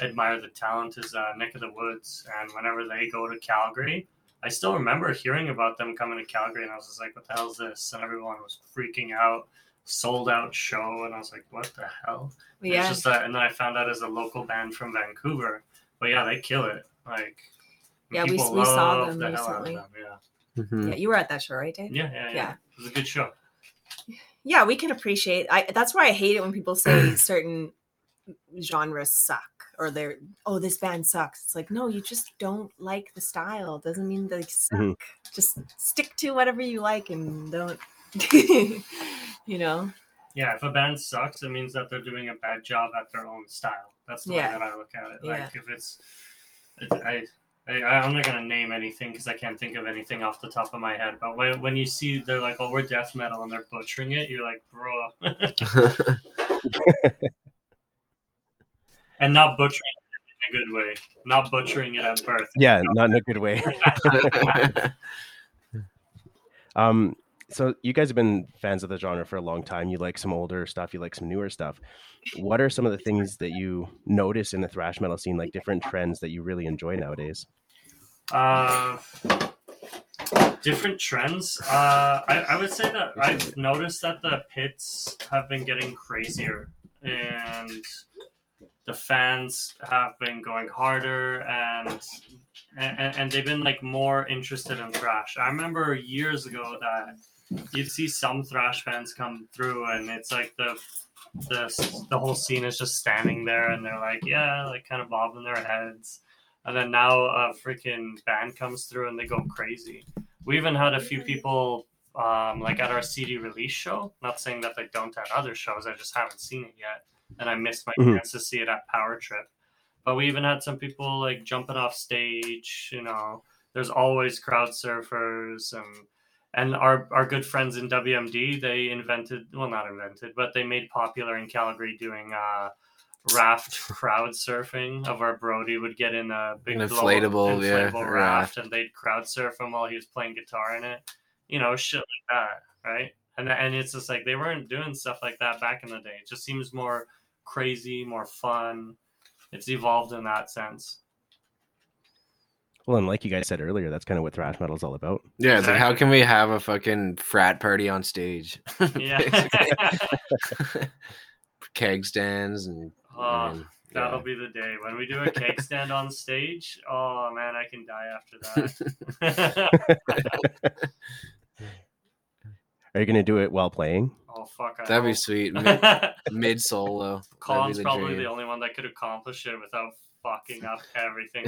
admire the talent is uh, Nick of the Woods and whenever they go to Calgary, I still remember hearing about them coming to Calgary and I was just like, What the hell is this? And everyone was freaking out, sold out show and I was like, What the hell? It's Yeah. just that and then I found out as a local band from Vancouver. But yeah, they kill it. Like Yeah, we- we saw them the hell out of recently. them, Yeah. hmm Yeah, you were at that show, right, Dave? Yeah, yeah, yeah. Yeah. It was a good show. yeah we can appreciate i that's why i hate it when people say certain genres suck or they're oh this band sucks it's like no you just don't like the style doesn't mean they suck Mhm. just stick to whatever you like and don't you know Yeah, if a band sucks, it means that they're doing a bad job at their own style. That's the Yeah. way that I look at it. Yeah. Like if it's, it, I, I, I'm not gonna name anything because I can't think of anything off the top of my head. But when, when you see they're like, oh, we're death metal and they're butchering it, you're like, bro, and not butchering it in a good way, not butchering it at birth. Yeah, not in a good way. Um, so you guys have been fans of the genre for a long time. You like some older stuff, you like some newer stuff. What are some of the things that you notice in the thrash metal scene, like different trends that you really enjoy nowadays? Uh, different trends. Uh, I, I would say that I've noticed that the pits have been getting crazier and the fans have been going harder and and, and they've been like more interested in thrash. I remember years ago that you'd see some thrash fans come through and it's like the the the whole scene is just standing there and they're like yeah like kind of bobbing their heads and then now a freaking band comes through and they go crazy. We even had a few people um, like at our CD release show. Not saying that they don't at other shows. I just haven't seen it yet, and I missed my Mhm. chance to see it at Power Trip. But we even had some people like jumping off stage. You know, there's always crowd surfers and and our our good friends in WMD. They invented well, not invented, but they made popular in Calgary doing. Uh, raft crowd surfing of our Brody would get in a big An blow- inflatable, yeah, raft. raft and they'd crowd surf him while he was playing guitar in it. You know, shit like that, right? And and it's just like they weren't doing stuff like that back in the day. It just seems more crazy, more fun. It's evolved in that sense. Well, and like you guys said earlier, that's kind of what thrash metal is all about. yeah, it's like how can we have a fucking frat party on stage? Yeah. Basically. Keg stands and oh, I mean, that'll be the day when we do a cake stand on stage. Oh man, I can die after that. Are you going to do it while playing? oh fuck, I that'd be sweet. Mid, mid solo. Colin's probably the only one that could accomplish it without fucking up everything.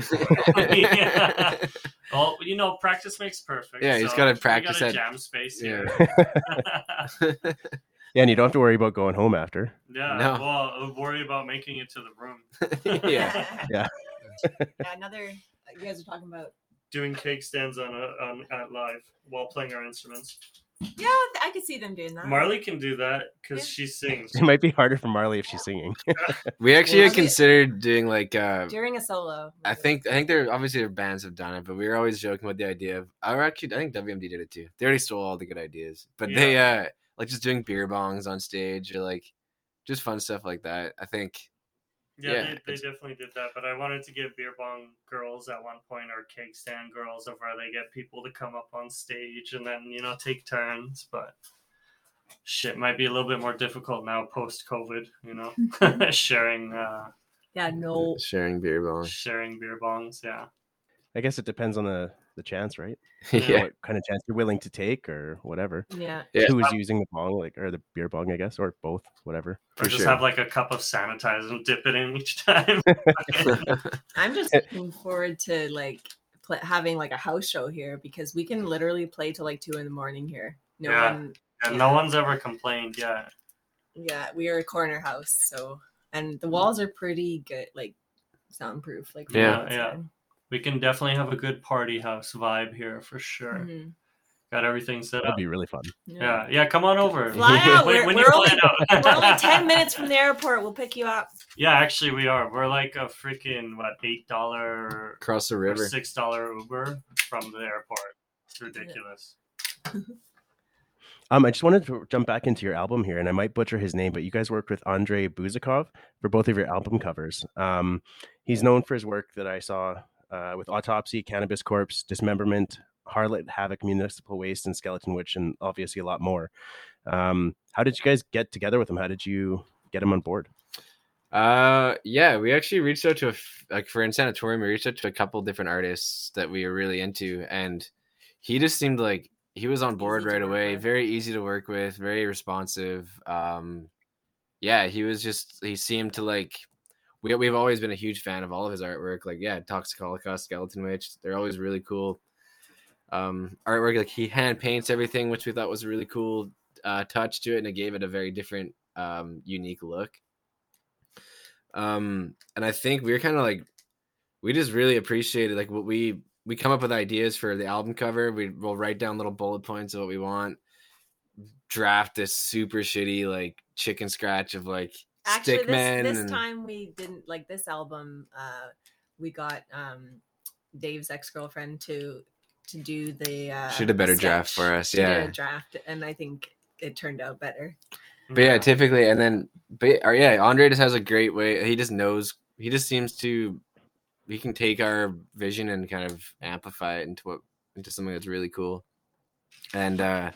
yeah. Well, you know, practice makes perfect. Yeah, he's so gotta practice got a at- jam space Yeah. here. Yeah, and you don't have to worry about going home after. yeah. No. Well, uh, worry about making it to the room. yeah. Yeah. yeah another you guys are talking about Doing cake stands on a on at live while playing our instruments. Yeah i could see them doing that Marley can do that because Yeah. she sings. It might be harder for Marley if she's singing. We actually Well, had considered doing like uh during a solo I think I think there obviously their bands have done it, but we were always joking about the idea of or actually I think WMD did it too. They already stole all the good ideas. But they uh like just doing beer bongs on stage or like just fun stuff like that. I think Yeah, Yeah, they, they definitely did that. But I wanted to give beer bong girls at one point or cake stand girls of where they get people to come up on stage and then, you know, take turns. But shit might be a little bit more difficult now post COVID, you know, sharing uh yeah no sharing beer bongs. sharing beer bongs. Yeah. I guess it depends on the, the chance, right? yeah. What kind of chance you're willing to take or whatever. yeah Yeah. Who is using the bong, like, or the beer bong, I guess, or both, whatever. Or For just sure. have like a cup of sanitizer and dip it in each time. i'm just looking forward to like pl- having like a house show here because we can literally play till like two in the morning here no Yeah. one and Yeah. no one's ever complained yet. yeah we are a corner house so and the mm. walls are pretty good like soundproof like Yeah. the Yeah. outside. We can definitely have a good party house vibe here for sure. Mhm. Got everything set up. That'd be really fun. Yeah, yeah. Come on over. Fly out. When- We're, when we're only, out. we're only 10 minutes from the airport. We'll pick you up. Yeah, actually, we are. We're like a freaking what eight dollar Across the or river. six dollar Uber from the airport. It's ridiculous. Um, I just wanted to jump back into your album here, and I might butcher his name, but you guys worked with Andrei Bouzikov for both of your album covers. Um, he's known for his work that I saw uh, with Autopsy, Cannabis Corpse, Dismemberment, Harlot, Havok, Municipal Waste, and Skeleton Witch, and obviously a lot more. Um, how did you guys get together with him? How did you get him on board? Uh, yeah, we actually reached out to a like for Insanatorium, we reached out to a couple different artists that we were really into, and he just seemed like he was on board right away. with. Very easy to work with, very responsive. Um, yeah, he was just he seemed to like. We we've always been a huge fan of all of his artwork. Like yeah, Toxic Holocaust, Skeleton Witch, they're always really cool. Um, artwork like he hand paints everything, which we thought was a really cool uh, touch to it, and it gave it a very different, um, unique look um and i think we were kind of like we just really appreciated like what we we come up with ideas for the album cover we will write down little bullet points of what we want draft this super shitty like chicken scratch of like Actually, this, stickmen this and time we didn't like this album. Uh, we got um, Dave's ex girlfriend to to do the. Uh, She did a better draft for us, yeah. a draft, and I think it turned out better. but yeah typically and then but or yeah andre just has a great way he just knows he just seems to he can take our vision and kind of amplify it into what into something that's really cool and uh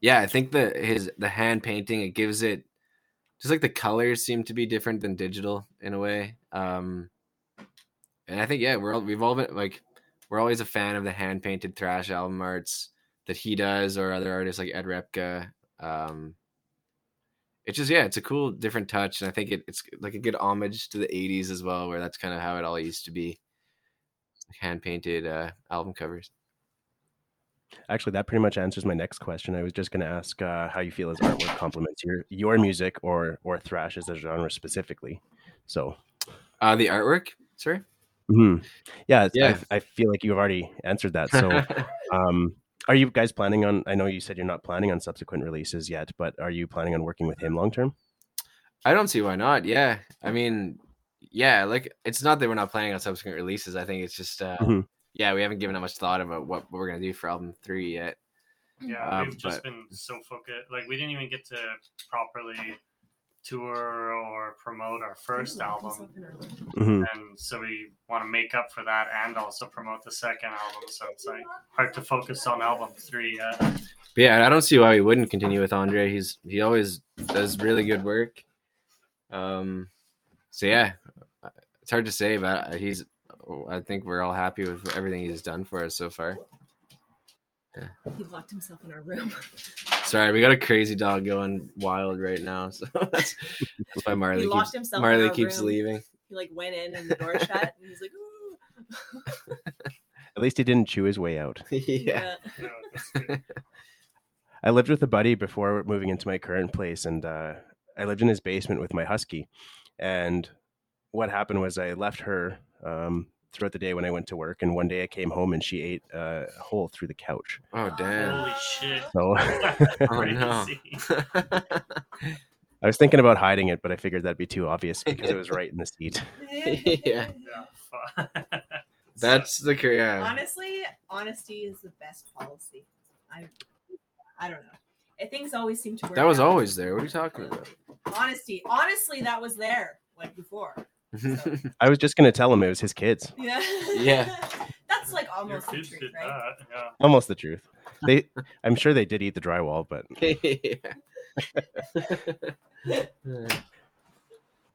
yeah i think the his the hand painting it gives it just like the colors seem to be different than digital in a way um and i think yeah we're all, we've all been like we're always a fan of the hand painted thrash album arts that he does or other artists like ed repka um it's just yeah it's a cool different touch and i think it, it's like a good homage to the 80s as well where that's kind of how it all used to be hand painted uh album covers Actually, that pretty much answers my next question. I was just going to ask uh, how you feel his artwork complements your your music or or thrash as a genre specifically. So, uh the artwork sorry mhm. yeah, Yeah. I, I feel like you've already answered that. So, um, are you guys planning on? I know you said you're not planning on subsequent releases yet, but are you planning on working with him long term? i don't see why not yeah i mean yeah like it's not that we're not planning on subsequent releases i think it's just uh Mhm. Yeah we haven't given that much thought about what, what we're gonna do for album three yet Yeah, Uh, we've just but- been so focused. Like we didn't even get to properly tour or promote our first album, Mhm. and so we want to make up for that and also promote the second album. So it's like hard to focus on album three yet. But yeah, I don't see why we wouldn't continue with Andre. He's he always does really good work. Um, so yeah, it's hard to say, but he's. I think we're all happy with everything he's done for us so far. Yeah. He locked himself in our room. Sorry, we got a crazy dog going wild right now, so that's, that's why Marley he keeps locked himself in Marley keeps room. leaving. He like went in and the door shut, and he's like, Ooh. At least he didn't chew his way out. yeah. You know, that's good. I lived with a buddy before moving into my current place, and uh, I lived in his basement with my husky. And what happened was I left her um, throughout the day when I went to work, and one day I came home and she ate uh, a hole through the couch. Oh damn. Holy shit! So Oh, no. I was thinking about hiding it, but I figured that'd be too obvious because it was right in the seat. yeah, Yeah, fu- that's the cra- yeah. honestly, honesty is the best policy. I, I don't know. I things always seem to work. That was out. always there. What are you talking about? honesty. Honestly, that was there like before. I was just gonna tell him it was his kids. Yeah. Yeah. That's like Your almost the truth, did right? that. Yeah. Almost the truth. They, I'm sure they did eat the drywall, but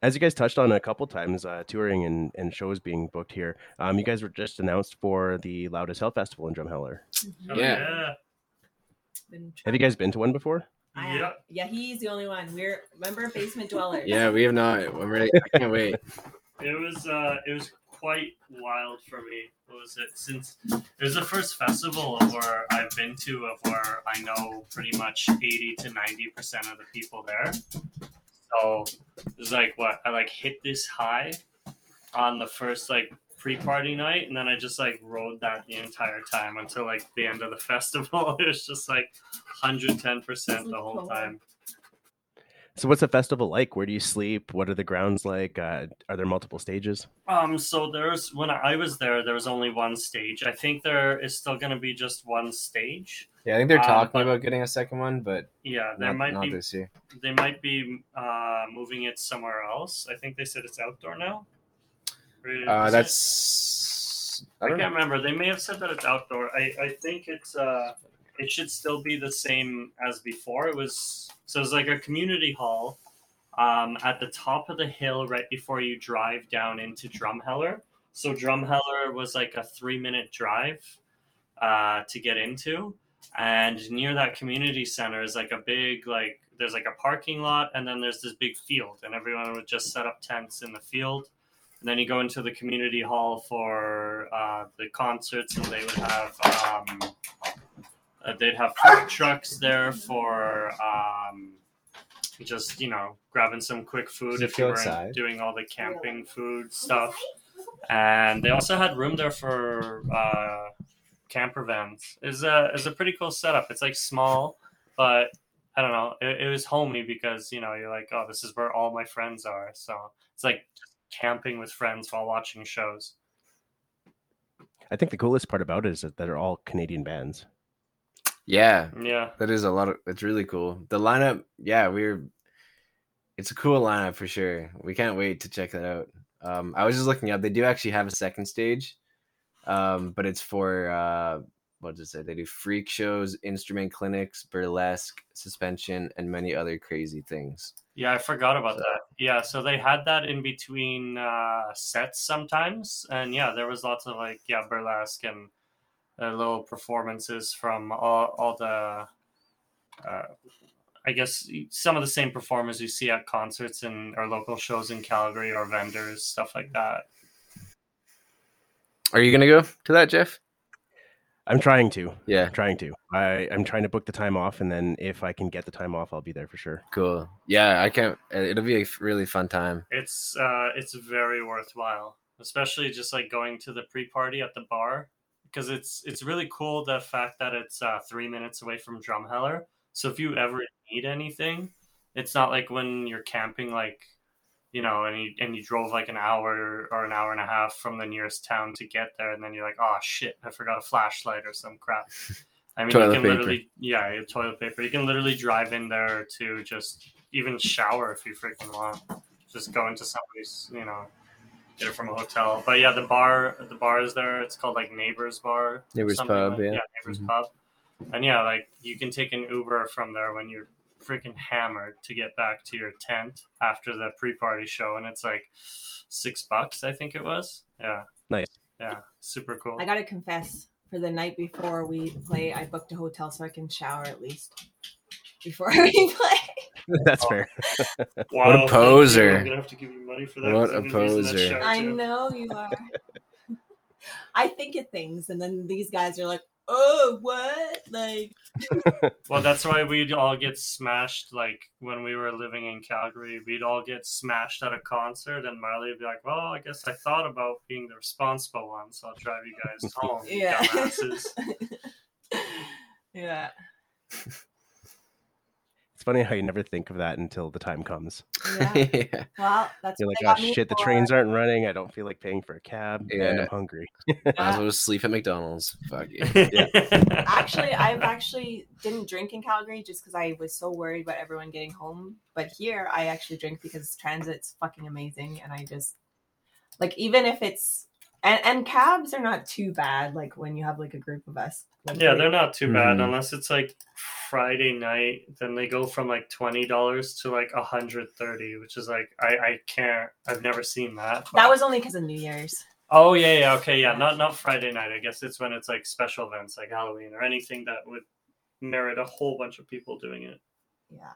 as you guys touched on a couple times, uh, touring and, and shows being booked here. Um, you guys were just announced for the Loud as Hell Festival in Drumheller. Oh, Yeah. yeah. Have you guys been to one before? I- Yeah. Yeah, he's the only one. We're remember basement dwellers. yeah, we have not. I'm really. I can't wait. It was uh it was quite wild for me. What was it? Since it was the first festival of where I've been to of where I know pretty much eighty to ninety percent of the people there. So it was like what I like hit this high on the first like pre-party night, and then I just like rode that the entire time until like the end of the festival. It was just like 110 percent the whole time. So, what's the festival like? Where do you sleep? What are the grounds like? Uh, are there multiple stages? Um, so there's when I was there, there was only one stage. I think there is still going to be just one stage. Yeah, I think they're Um, talking but- about getting a second one, but Yeah, there not, might not be this year. they might be uh, moving it somewhere else. I think they said it's outdoor now. Uh, that's I I can't know. remember. They may have said that it's outdoor. I, I think it's uh it should still be the same as before. It was so it's like a community hall um at the top of the hill right before you drive down into Drumheller. So Drumheller was like a three minute drive uh to get into. And near that community center is like a big like there's like a parking lot and then there's this big field and everyone would just set up tents in the field and then you go into the community hall for uh, the concerts, and they would have um, uh, they'd have food trucks there for um, just you know grabbing some quick food if you weren't outside? doing all the camping food stuff. And they also had room there for uh, camper vans. is a is a pretty cool setup. It's like small, but I don't know. It, it was homey because you know you're like, oh, this is where all my friends are. So it's like camping with friends while watching shows. I think the coolest part about it is that they're all Canadian bands. Yeah, Yeah. that is a lot of. It's really cool. The lineup, yeah, we're. It's a cool lineup for sure. We can't wait to check that out. Um, I was just looking up. They do actually have a second stage, um, but it's for uh, what does it say? They do freak shows, instrument clinics, burlesque, suspension, and many other crazy things. Yeah, I forgot about that. Yeah, so they had that in between uh, sets sometimes, and yeah, there was lots of like yeah burlesque and uh, little performances from all all the, uh, I guess some of the same performers you see at concerts and or local shows in Calgary or vendors stuff like that. Are you gonna go to that, Jeff? I'm trying to. Yeah, I'm trying to. I, I'm trying to book the time off, and then if I can get the time off, I'll be there for sure. cool. Yeah, I can't. It'll be a really fun time. It's uh, it's very worthwhile, especially just like going to the pre-party at the bar because it's it's really cool the fact that it's uh, three minutes away from Drumheller. So if you ever need anything, it's not like when you're camping, like you know, and you and you drove like an hour or an hour and a half from the nearest town to get there, and then you're like, oh shit, I forgot a flashlight or some crap. I mean, Toilet you can paper. literally, yeah, toilet paper. You can literally drive in there to just even shower if you freaking want just go into somebody's, you know, get it from a hotel. But yeah, the bar, the bar is there. It's called like Neighbors Bar, Neighbors Pub, like- yeah. Neighbors Mhm. Pub. And yeah, like you can take an Uber from there when you're freaking hammered to get back to your tent after the pre-party show, and it's like six bucks, I think it was. Yeah, Nice. yeah, super cool. I gotta confess, for the night before we play, I booked a hotel so I can shower at least before we play. That's Oh. fair. Wow, thank you. poser. I'm gonna have to give you money for that. What 'cause a I'm gonna use that poser. I know you are. I think of things, and then these guys are like, "Oh, what?" Like, Well, that's why we'd all get smashed. Like when we were living in Calgary, we'd all get smashed at a concert, and Marley would be like, "Well, I guess I thought about being the responsible one, so I'll drive you guys home, Yeah. dumbasses." yeah, It's funny how you never think of that until the time comes. yeah. yeah. Well, that's You're what like, oh got me shit, the trains aren't running. I don't feel like paying for a cab, and I'm hungry. Might as Yeah. well just sleep at McDonald's. Fuck you. Actually, I've actually didn't drink in Calgary just because I was so worried about everyone getting home. But here, I actually drink because transit's fucking amazing, and I just like even if it's and, and cabs are not too bad. Like when you have like a group of us. Like, yeah, they're not too bad Mhm. unless it's like Friday night. Then they go from like twenty dollars to like a hundred thirty, which is like I I can't. I've never seen that. That was only because of New Year's. Oh yeah, yeah, okay, yeah. Not not Friday night. I guess it's when it's like special events like Halloween or anything that would merit a whole bunch of people doing it. Yeah.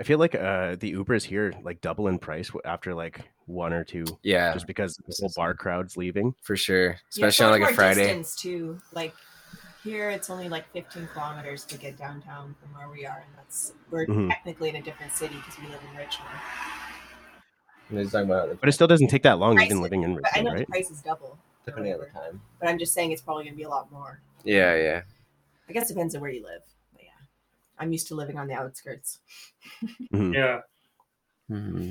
I feel like uh, the Ubers here like double in price after like one or two, Yeah, just because the whole bar crowd's leaving. for sure. Especially so on much like a more Friday. Distance too. Like here, it's only like 15 kilometers to get downtown from where we are, and that's we're Mhm. technically in a different city because we live in Richmond. And he's about But it still doesn't take that long, Price even living in But I Richmond, know right? the price is double. or depending on the time. But I'm just saying it's probably gonna be a lot more. Yeah, yeah. I guess it depends on where you live. But yeah, I'm used to living on the outskirts. Mhm. Yeah. Mm-hmm.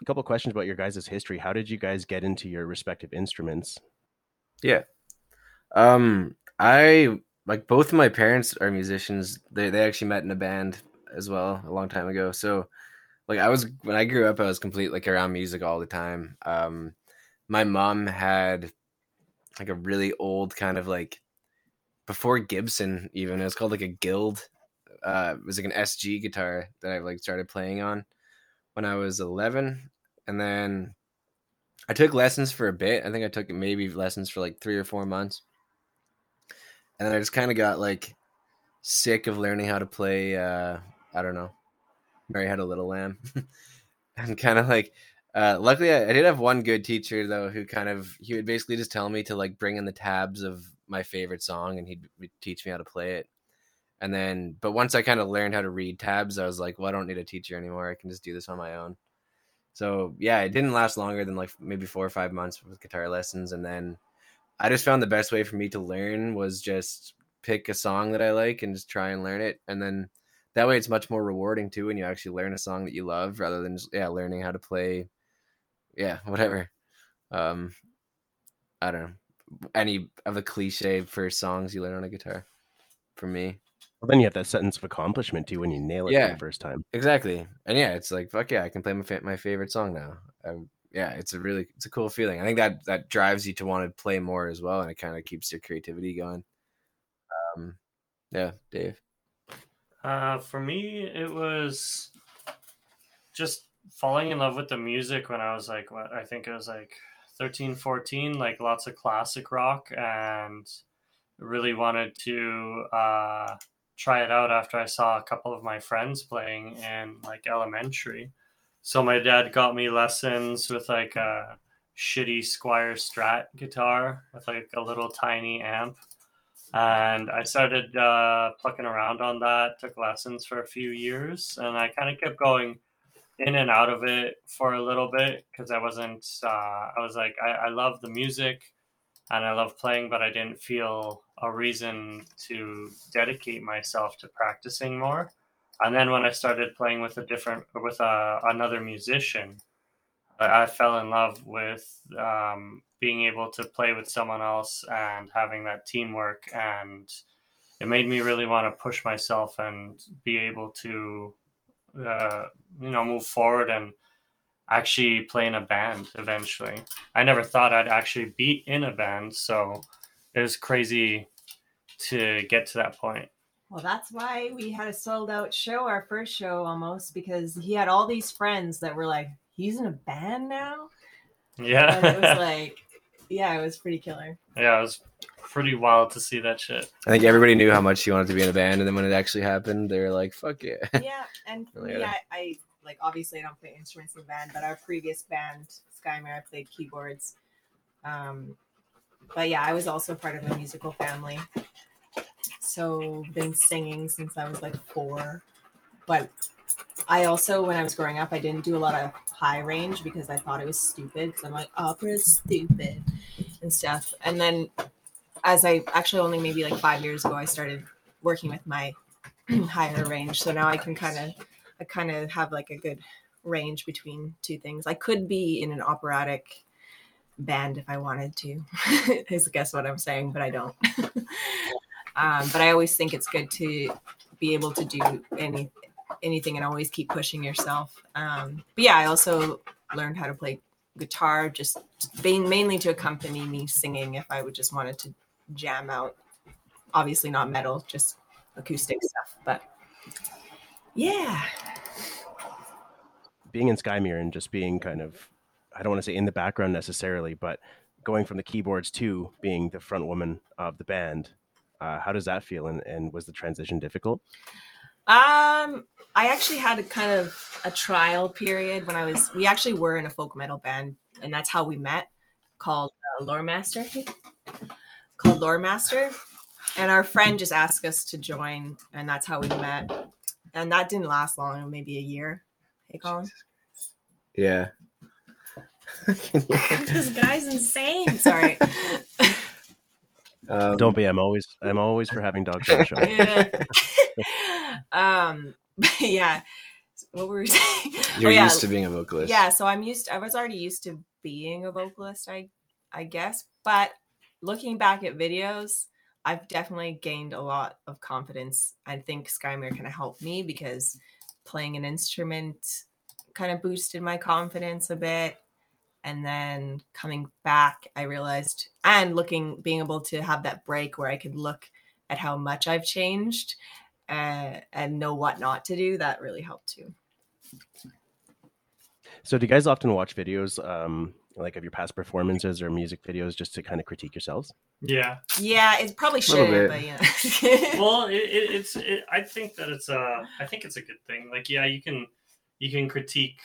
A couple questions about your guys' history. How did you guys get into your respective instruments? Yeah. Um, I like both of my parents are musicians. They they actually met in a band as well a long time ago. So, like I was when I grew up, I was complete like around music all the time. Um, my mom had like a really old kind of like before Gibson even. It was called like a Guild. Uh, it was like an SG guitar that I like started playing on when I was eleven, and then I took lessons for a bit. I think I took maybe lessons for like three or four months and then I just kind of got like sick of learning how to play. Uh, I don't know, Mary Had a Little Lamb, and kind of like. Uh, luckily, I, I did have one good teacher though, who kind of he would basically just tell me to like bring in the tabs of my favorite song, and he'd, teach me how to play it. And then, but once I kind of learned how to read tabs, I was like, well, I don't need a teacher anymore. I can just do this on my own. So yeah, it didn't last longer than like maybe four or five months with guitar lessons, and then I just found the best way for me to learn was just pick a song that I like and just try and learn it. And then that way it's much more rewarding too when you actually learn a song that you love rather than just yeah, learning how to play yeah, whatever. Um I don't know. Any of the cliche first songs you learn on a guitar for me. Well, then you have that sentence of accomplishment too when you nail it for the first time. Exactly. And yeah, it's like fuck yeah, I can play my fa- my favorite song now. Um, yeah, it's a really it's a cool feeling. I think that that drives you to want to play more as well, and it kind of keeps your creativity going. Um, yeah, Dave. Uh, for me, it was just falling in love with the music when I was like, what I think it was like 13, 14, like lots of classic rock, and really wanted to uh, try it out after I saw a couple of my friends playing in like elementary. So my dad got me lessons with like a shitty Squier Strat guitar with like a little tiny amp and I started uh, plucking around on that. Took lessons for a few years, and I kind of kept going in and out of it for a little bit because I wasn't. Uh, I was like, I, I love the music, and I love playing, but I didn't feel a reason to dedicate myself to practicing more. And then when I started playing with a different, with a, another musician, I I fell in love with um, being able to play with someone else and having that teamwork. And it made me really want to push myself and be able to, uh, you know, move forward and actually play in a band eventually. I never thought I'd actually be in a band. So it was crazy to get to that point. Well, that's why we had a sold out show, our first show almost, because he had all these friends that were like, he's in a band now. Yeah. And it was like, yeah, it was pretty killer. yeah, it was pretty wild to see that shit. I think everybody knew how much he wanted to be in a band, and then when it actually happened, they were like, "Fuck yeah!" yeah, and for me, Yeah. I, I like obviously I don't play instruments in the band, but our previous band, Skymare, I played keyboards. Um, but yeah, I was also part of a musical family, so been singing since I was like four. But I also, when I was growing up, I didn't do a lot of high range because I thought it was stupid. Because I'm like, opera is stupid and stuff. And then, as I actually only maybe like five years ago, I started working with my higher range. So now I can kind of, I kind of have like a good range between two things. I could be in an operatic band if I wanted to. is guess what I'm saying, but I don't. um, but I always think it's good to be able to do any anything and always keep pushing yourself. Um, but yeah, I also learned how to play guitar, just main- mainly to accompany me singing if I would just wanted to jam out. Obviously, not metal, just acoustic stuff. But yeah, being in Skymere and just being kind of, I don't want to say in the background necessarily, but going from the keyboards to being the front woman of the band, uh, how does that feel? And, and was the transition difficult? Um, I actually had a kind of a trial period when I was. We actually were in a folk metal band, and that's how we met, called uh, Lore Master, called Lore Master, and our friend just asked us to join, and that's how we met. And that didn't last long, maybe a year. Hey, Colin. Yeah. this guy's insane. Sorry. Um, Don't be. I'm always. I'm always for having dogs on the show. Yeah. um. yeah. What were we saying? You're Oh, yeah. used to being a vocalist. Yeah, so I'm used I was already used to being a vocalist, I I guess. But looking back at videos, I've definitely gained a lot of confidence. I think Skymere kind of helped me because playing an instrument kind of boosted my confidence a bit. And then coming back, I realized and looking being able to have that break where I could look at how much I've changed uh, and know what not to do, that really helped too. So, do you guys often watch videos, um, like of your past performances or music videos, just to kind of critique yourselves? Yeah. Yeah, it probably Little should, bit. but yeah. Well, it, it, it's. It, I think that it's a. I think it's a good thing. Like, yeah, you can, you can critique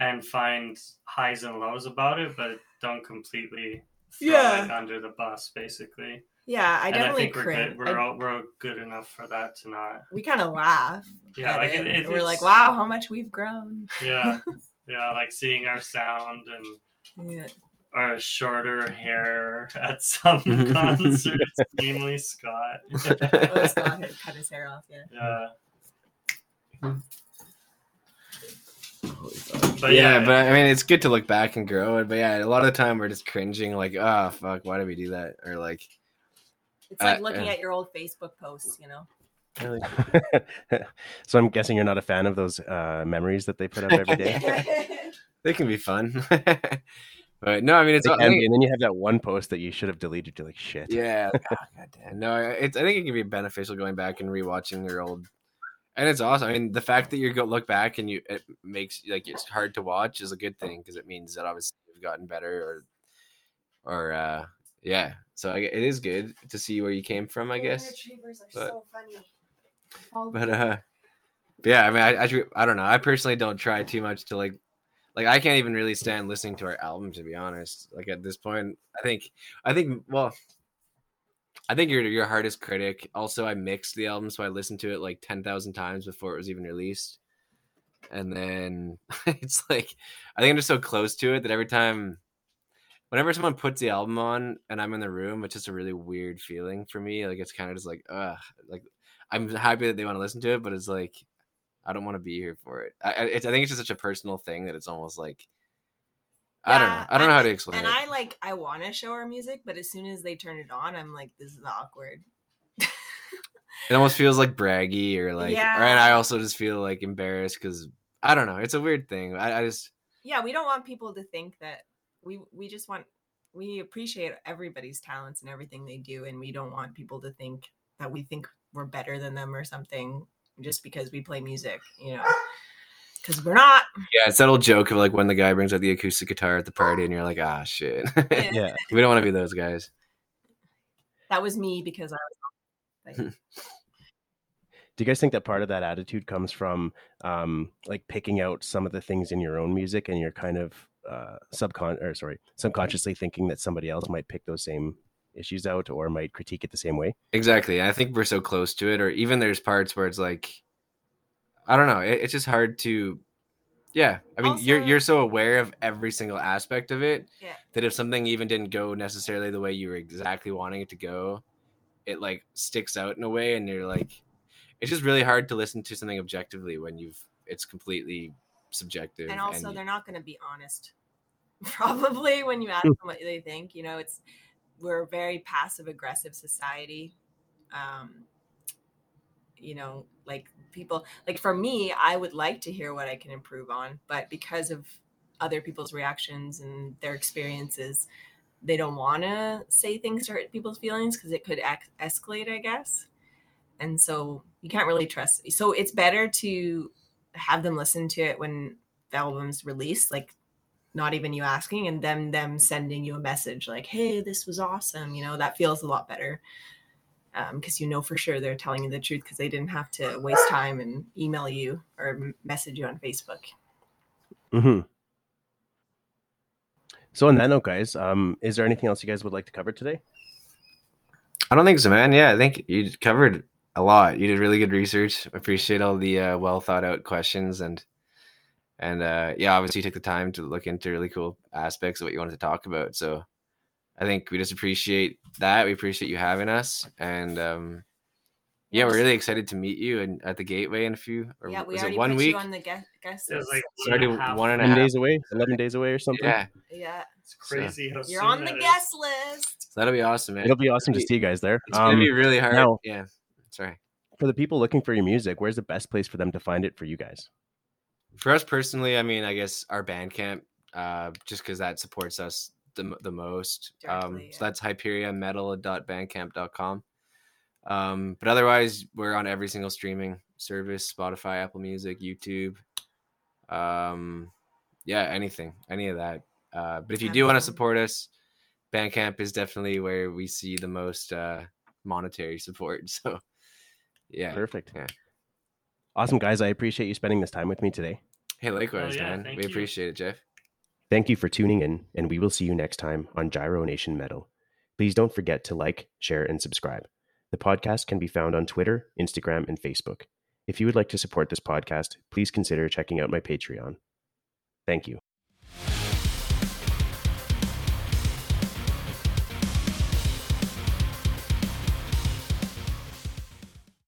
and find highs and lows about it, but don't completely throw Yeah. it under the bus, basically. yeah, I and I definitely think we're good. We're all, we're good enough for that to not. we kind of laugh. Yeah, like it. it, it, we're like, wow, how much we've grown. Yeah, yeah, like seeing our sound and Yeah. our shorter hair at some concerts, namely Scott. Oh, Scott had cut his hair off. Yeah. Yeah. But But yeah, yeah, but I mean, it's good to look back and grow. But yeah, a lot of the time we're just cringing, like, oh fuck, why did we do that? Or like, It's like Uh, looking uh. at your old Facebook posts, you know. so, I'm guessing you're not a fan of those uh, memories that they put up every day. they can be fun. but no, I mean, it's They I can think- and then you have that one post that you should have deleted. You're like, shit. Yeah. like, oh, God damn. No, it's. I think it can be beneficial going back and rewatching your old. And it's awesome. I mean, the fact that you go look back and you it makes like it's hard to watch is a good thing because it means that obviously you've gotten better or, or uh, yeah. So I, it is good to see where you came from, I guess. Retrievers are But- so funny. But uh, yeah. I mean, I, I I don't know. I personally don't try too much to like. Like I can't even really stand listening to our album to be honest. Like at this point, I think I think well, I think you're your hardest critic. Also, I mixed the album, so I listened to it like ten thousand times before it was even released. And then it's like I think I'm just so close to it that every time, whenever someone puts the album on and I'm in the room, it's just a really weird feeling for me. Like it's kind of just like, like I'm happy that they want to listen to it, but it's like I don't want to be here for it. I, I- I think it's just such a personal thing that it's almost like I don't know. I don't know how to explain And it. And I like I want to show our music, but as soon as they turn it on, I'm like, this is awkward. it almost feels like braggy or like, Yeah. and I also just feel like embarrassed because I don't know. It's a weird thing. I, I just yeah, we don't want people to think that we we just want we appreciate everybody's talents and everything they do, and we don't want people to think that we think we're better than them or something just because we play music, you know. Because we're not. yeah, it's that old joke of like when the guy brings out the acoustic guitar at the party and you're like, ah, shit. Yeah. we don't want to be those guys. That was me because I was. Like, Do you guys think that part of that attitude comes from um, like picking out some of the things in your own music and you're kind of uh, subcon or sorry, subconsciously thinking that somebody else might pick those same issues out or might critique it the same way? Exactly. I think we're so close to it, or even there's parts where it's like, I don't know. It, it's just hard to. Yeah, I mean, you're you're so aware of every single aspect of it Yeah. that if something even didn't go necessarily the way you were exactly wanting it to go, it like sticks out in a way, and you're like, it's just really hard to listen to something objectively when you've it's completely subjective. and also you- they're not going to be honest probably when you ask them what they think you know it's we're a very passive aggressive society um you know like people like for me i would like to hear what i can improve on but because of other people's reactions and their experiences they don't want to say things to hurt people's feelings because it could escalate i guess. And so you can't really trust so it's better to have them listen to it when the album's released like not even you asking and them them sending you a message like hey this was awesome you know that feels a lot better because you know for sure they're telling you the truth because they didn't have to waste time and email you or message you on facebook hmm So on that note, guys, um, is there anything else you guys would like to cover today? I don't think so, man. Yeah, I think you covered a lot. You did really good research. Appreciate all the uh, well thought out questions, and and uh, yeah, obviously you took the time to look into really cool aspects of what you wanted to talk about. So I think we just appreciate that. We appreciate you having us, and um, yeah, we're really excited to meet you and at the Gateway in a few. Or yeah, we was already it one put week? you on the guest, guest It was list. like It's already one and a half. one and a 10 half. days away, 11 days away or something. Yeah, yeah, It's crazy how you're soon on the that is. guest list. so that'll be awesome, man. It'll be awesome to see you guys there. It's gonna be Um, really hard. now- yeah, sorry. for the people looking for your music, where's the best place for them to find it for you guys? For us personally, I mean, I guess our Bandcamp, uh, just because that supports us the, the most. um, Directly, So yeah. that's hyperiametal.bandcamp.com. Um, but otherwise, we're on every single streaming service: Spotify, Apple Music, YouTube. Um, yeah, anything, any of that. Uh, but if you do want to support us, Bandcamp is definitely where we see the most uh, monetary support. So, yeah. Perfect. Yeah. Awesome, guys. I appreciate you spending this time with me today. Hey, likewise, yeah, man. thank We you. appreciate it, Jeff. Thank you for tuning in, and we will see you next time on Giro Nation Metal. Please don't forget to like, share, and subscribe. The podcast can be found on Twitter, Instagram, and Facebook. If you would like to support this podcast, please consider checking out my Patreon. Thank you.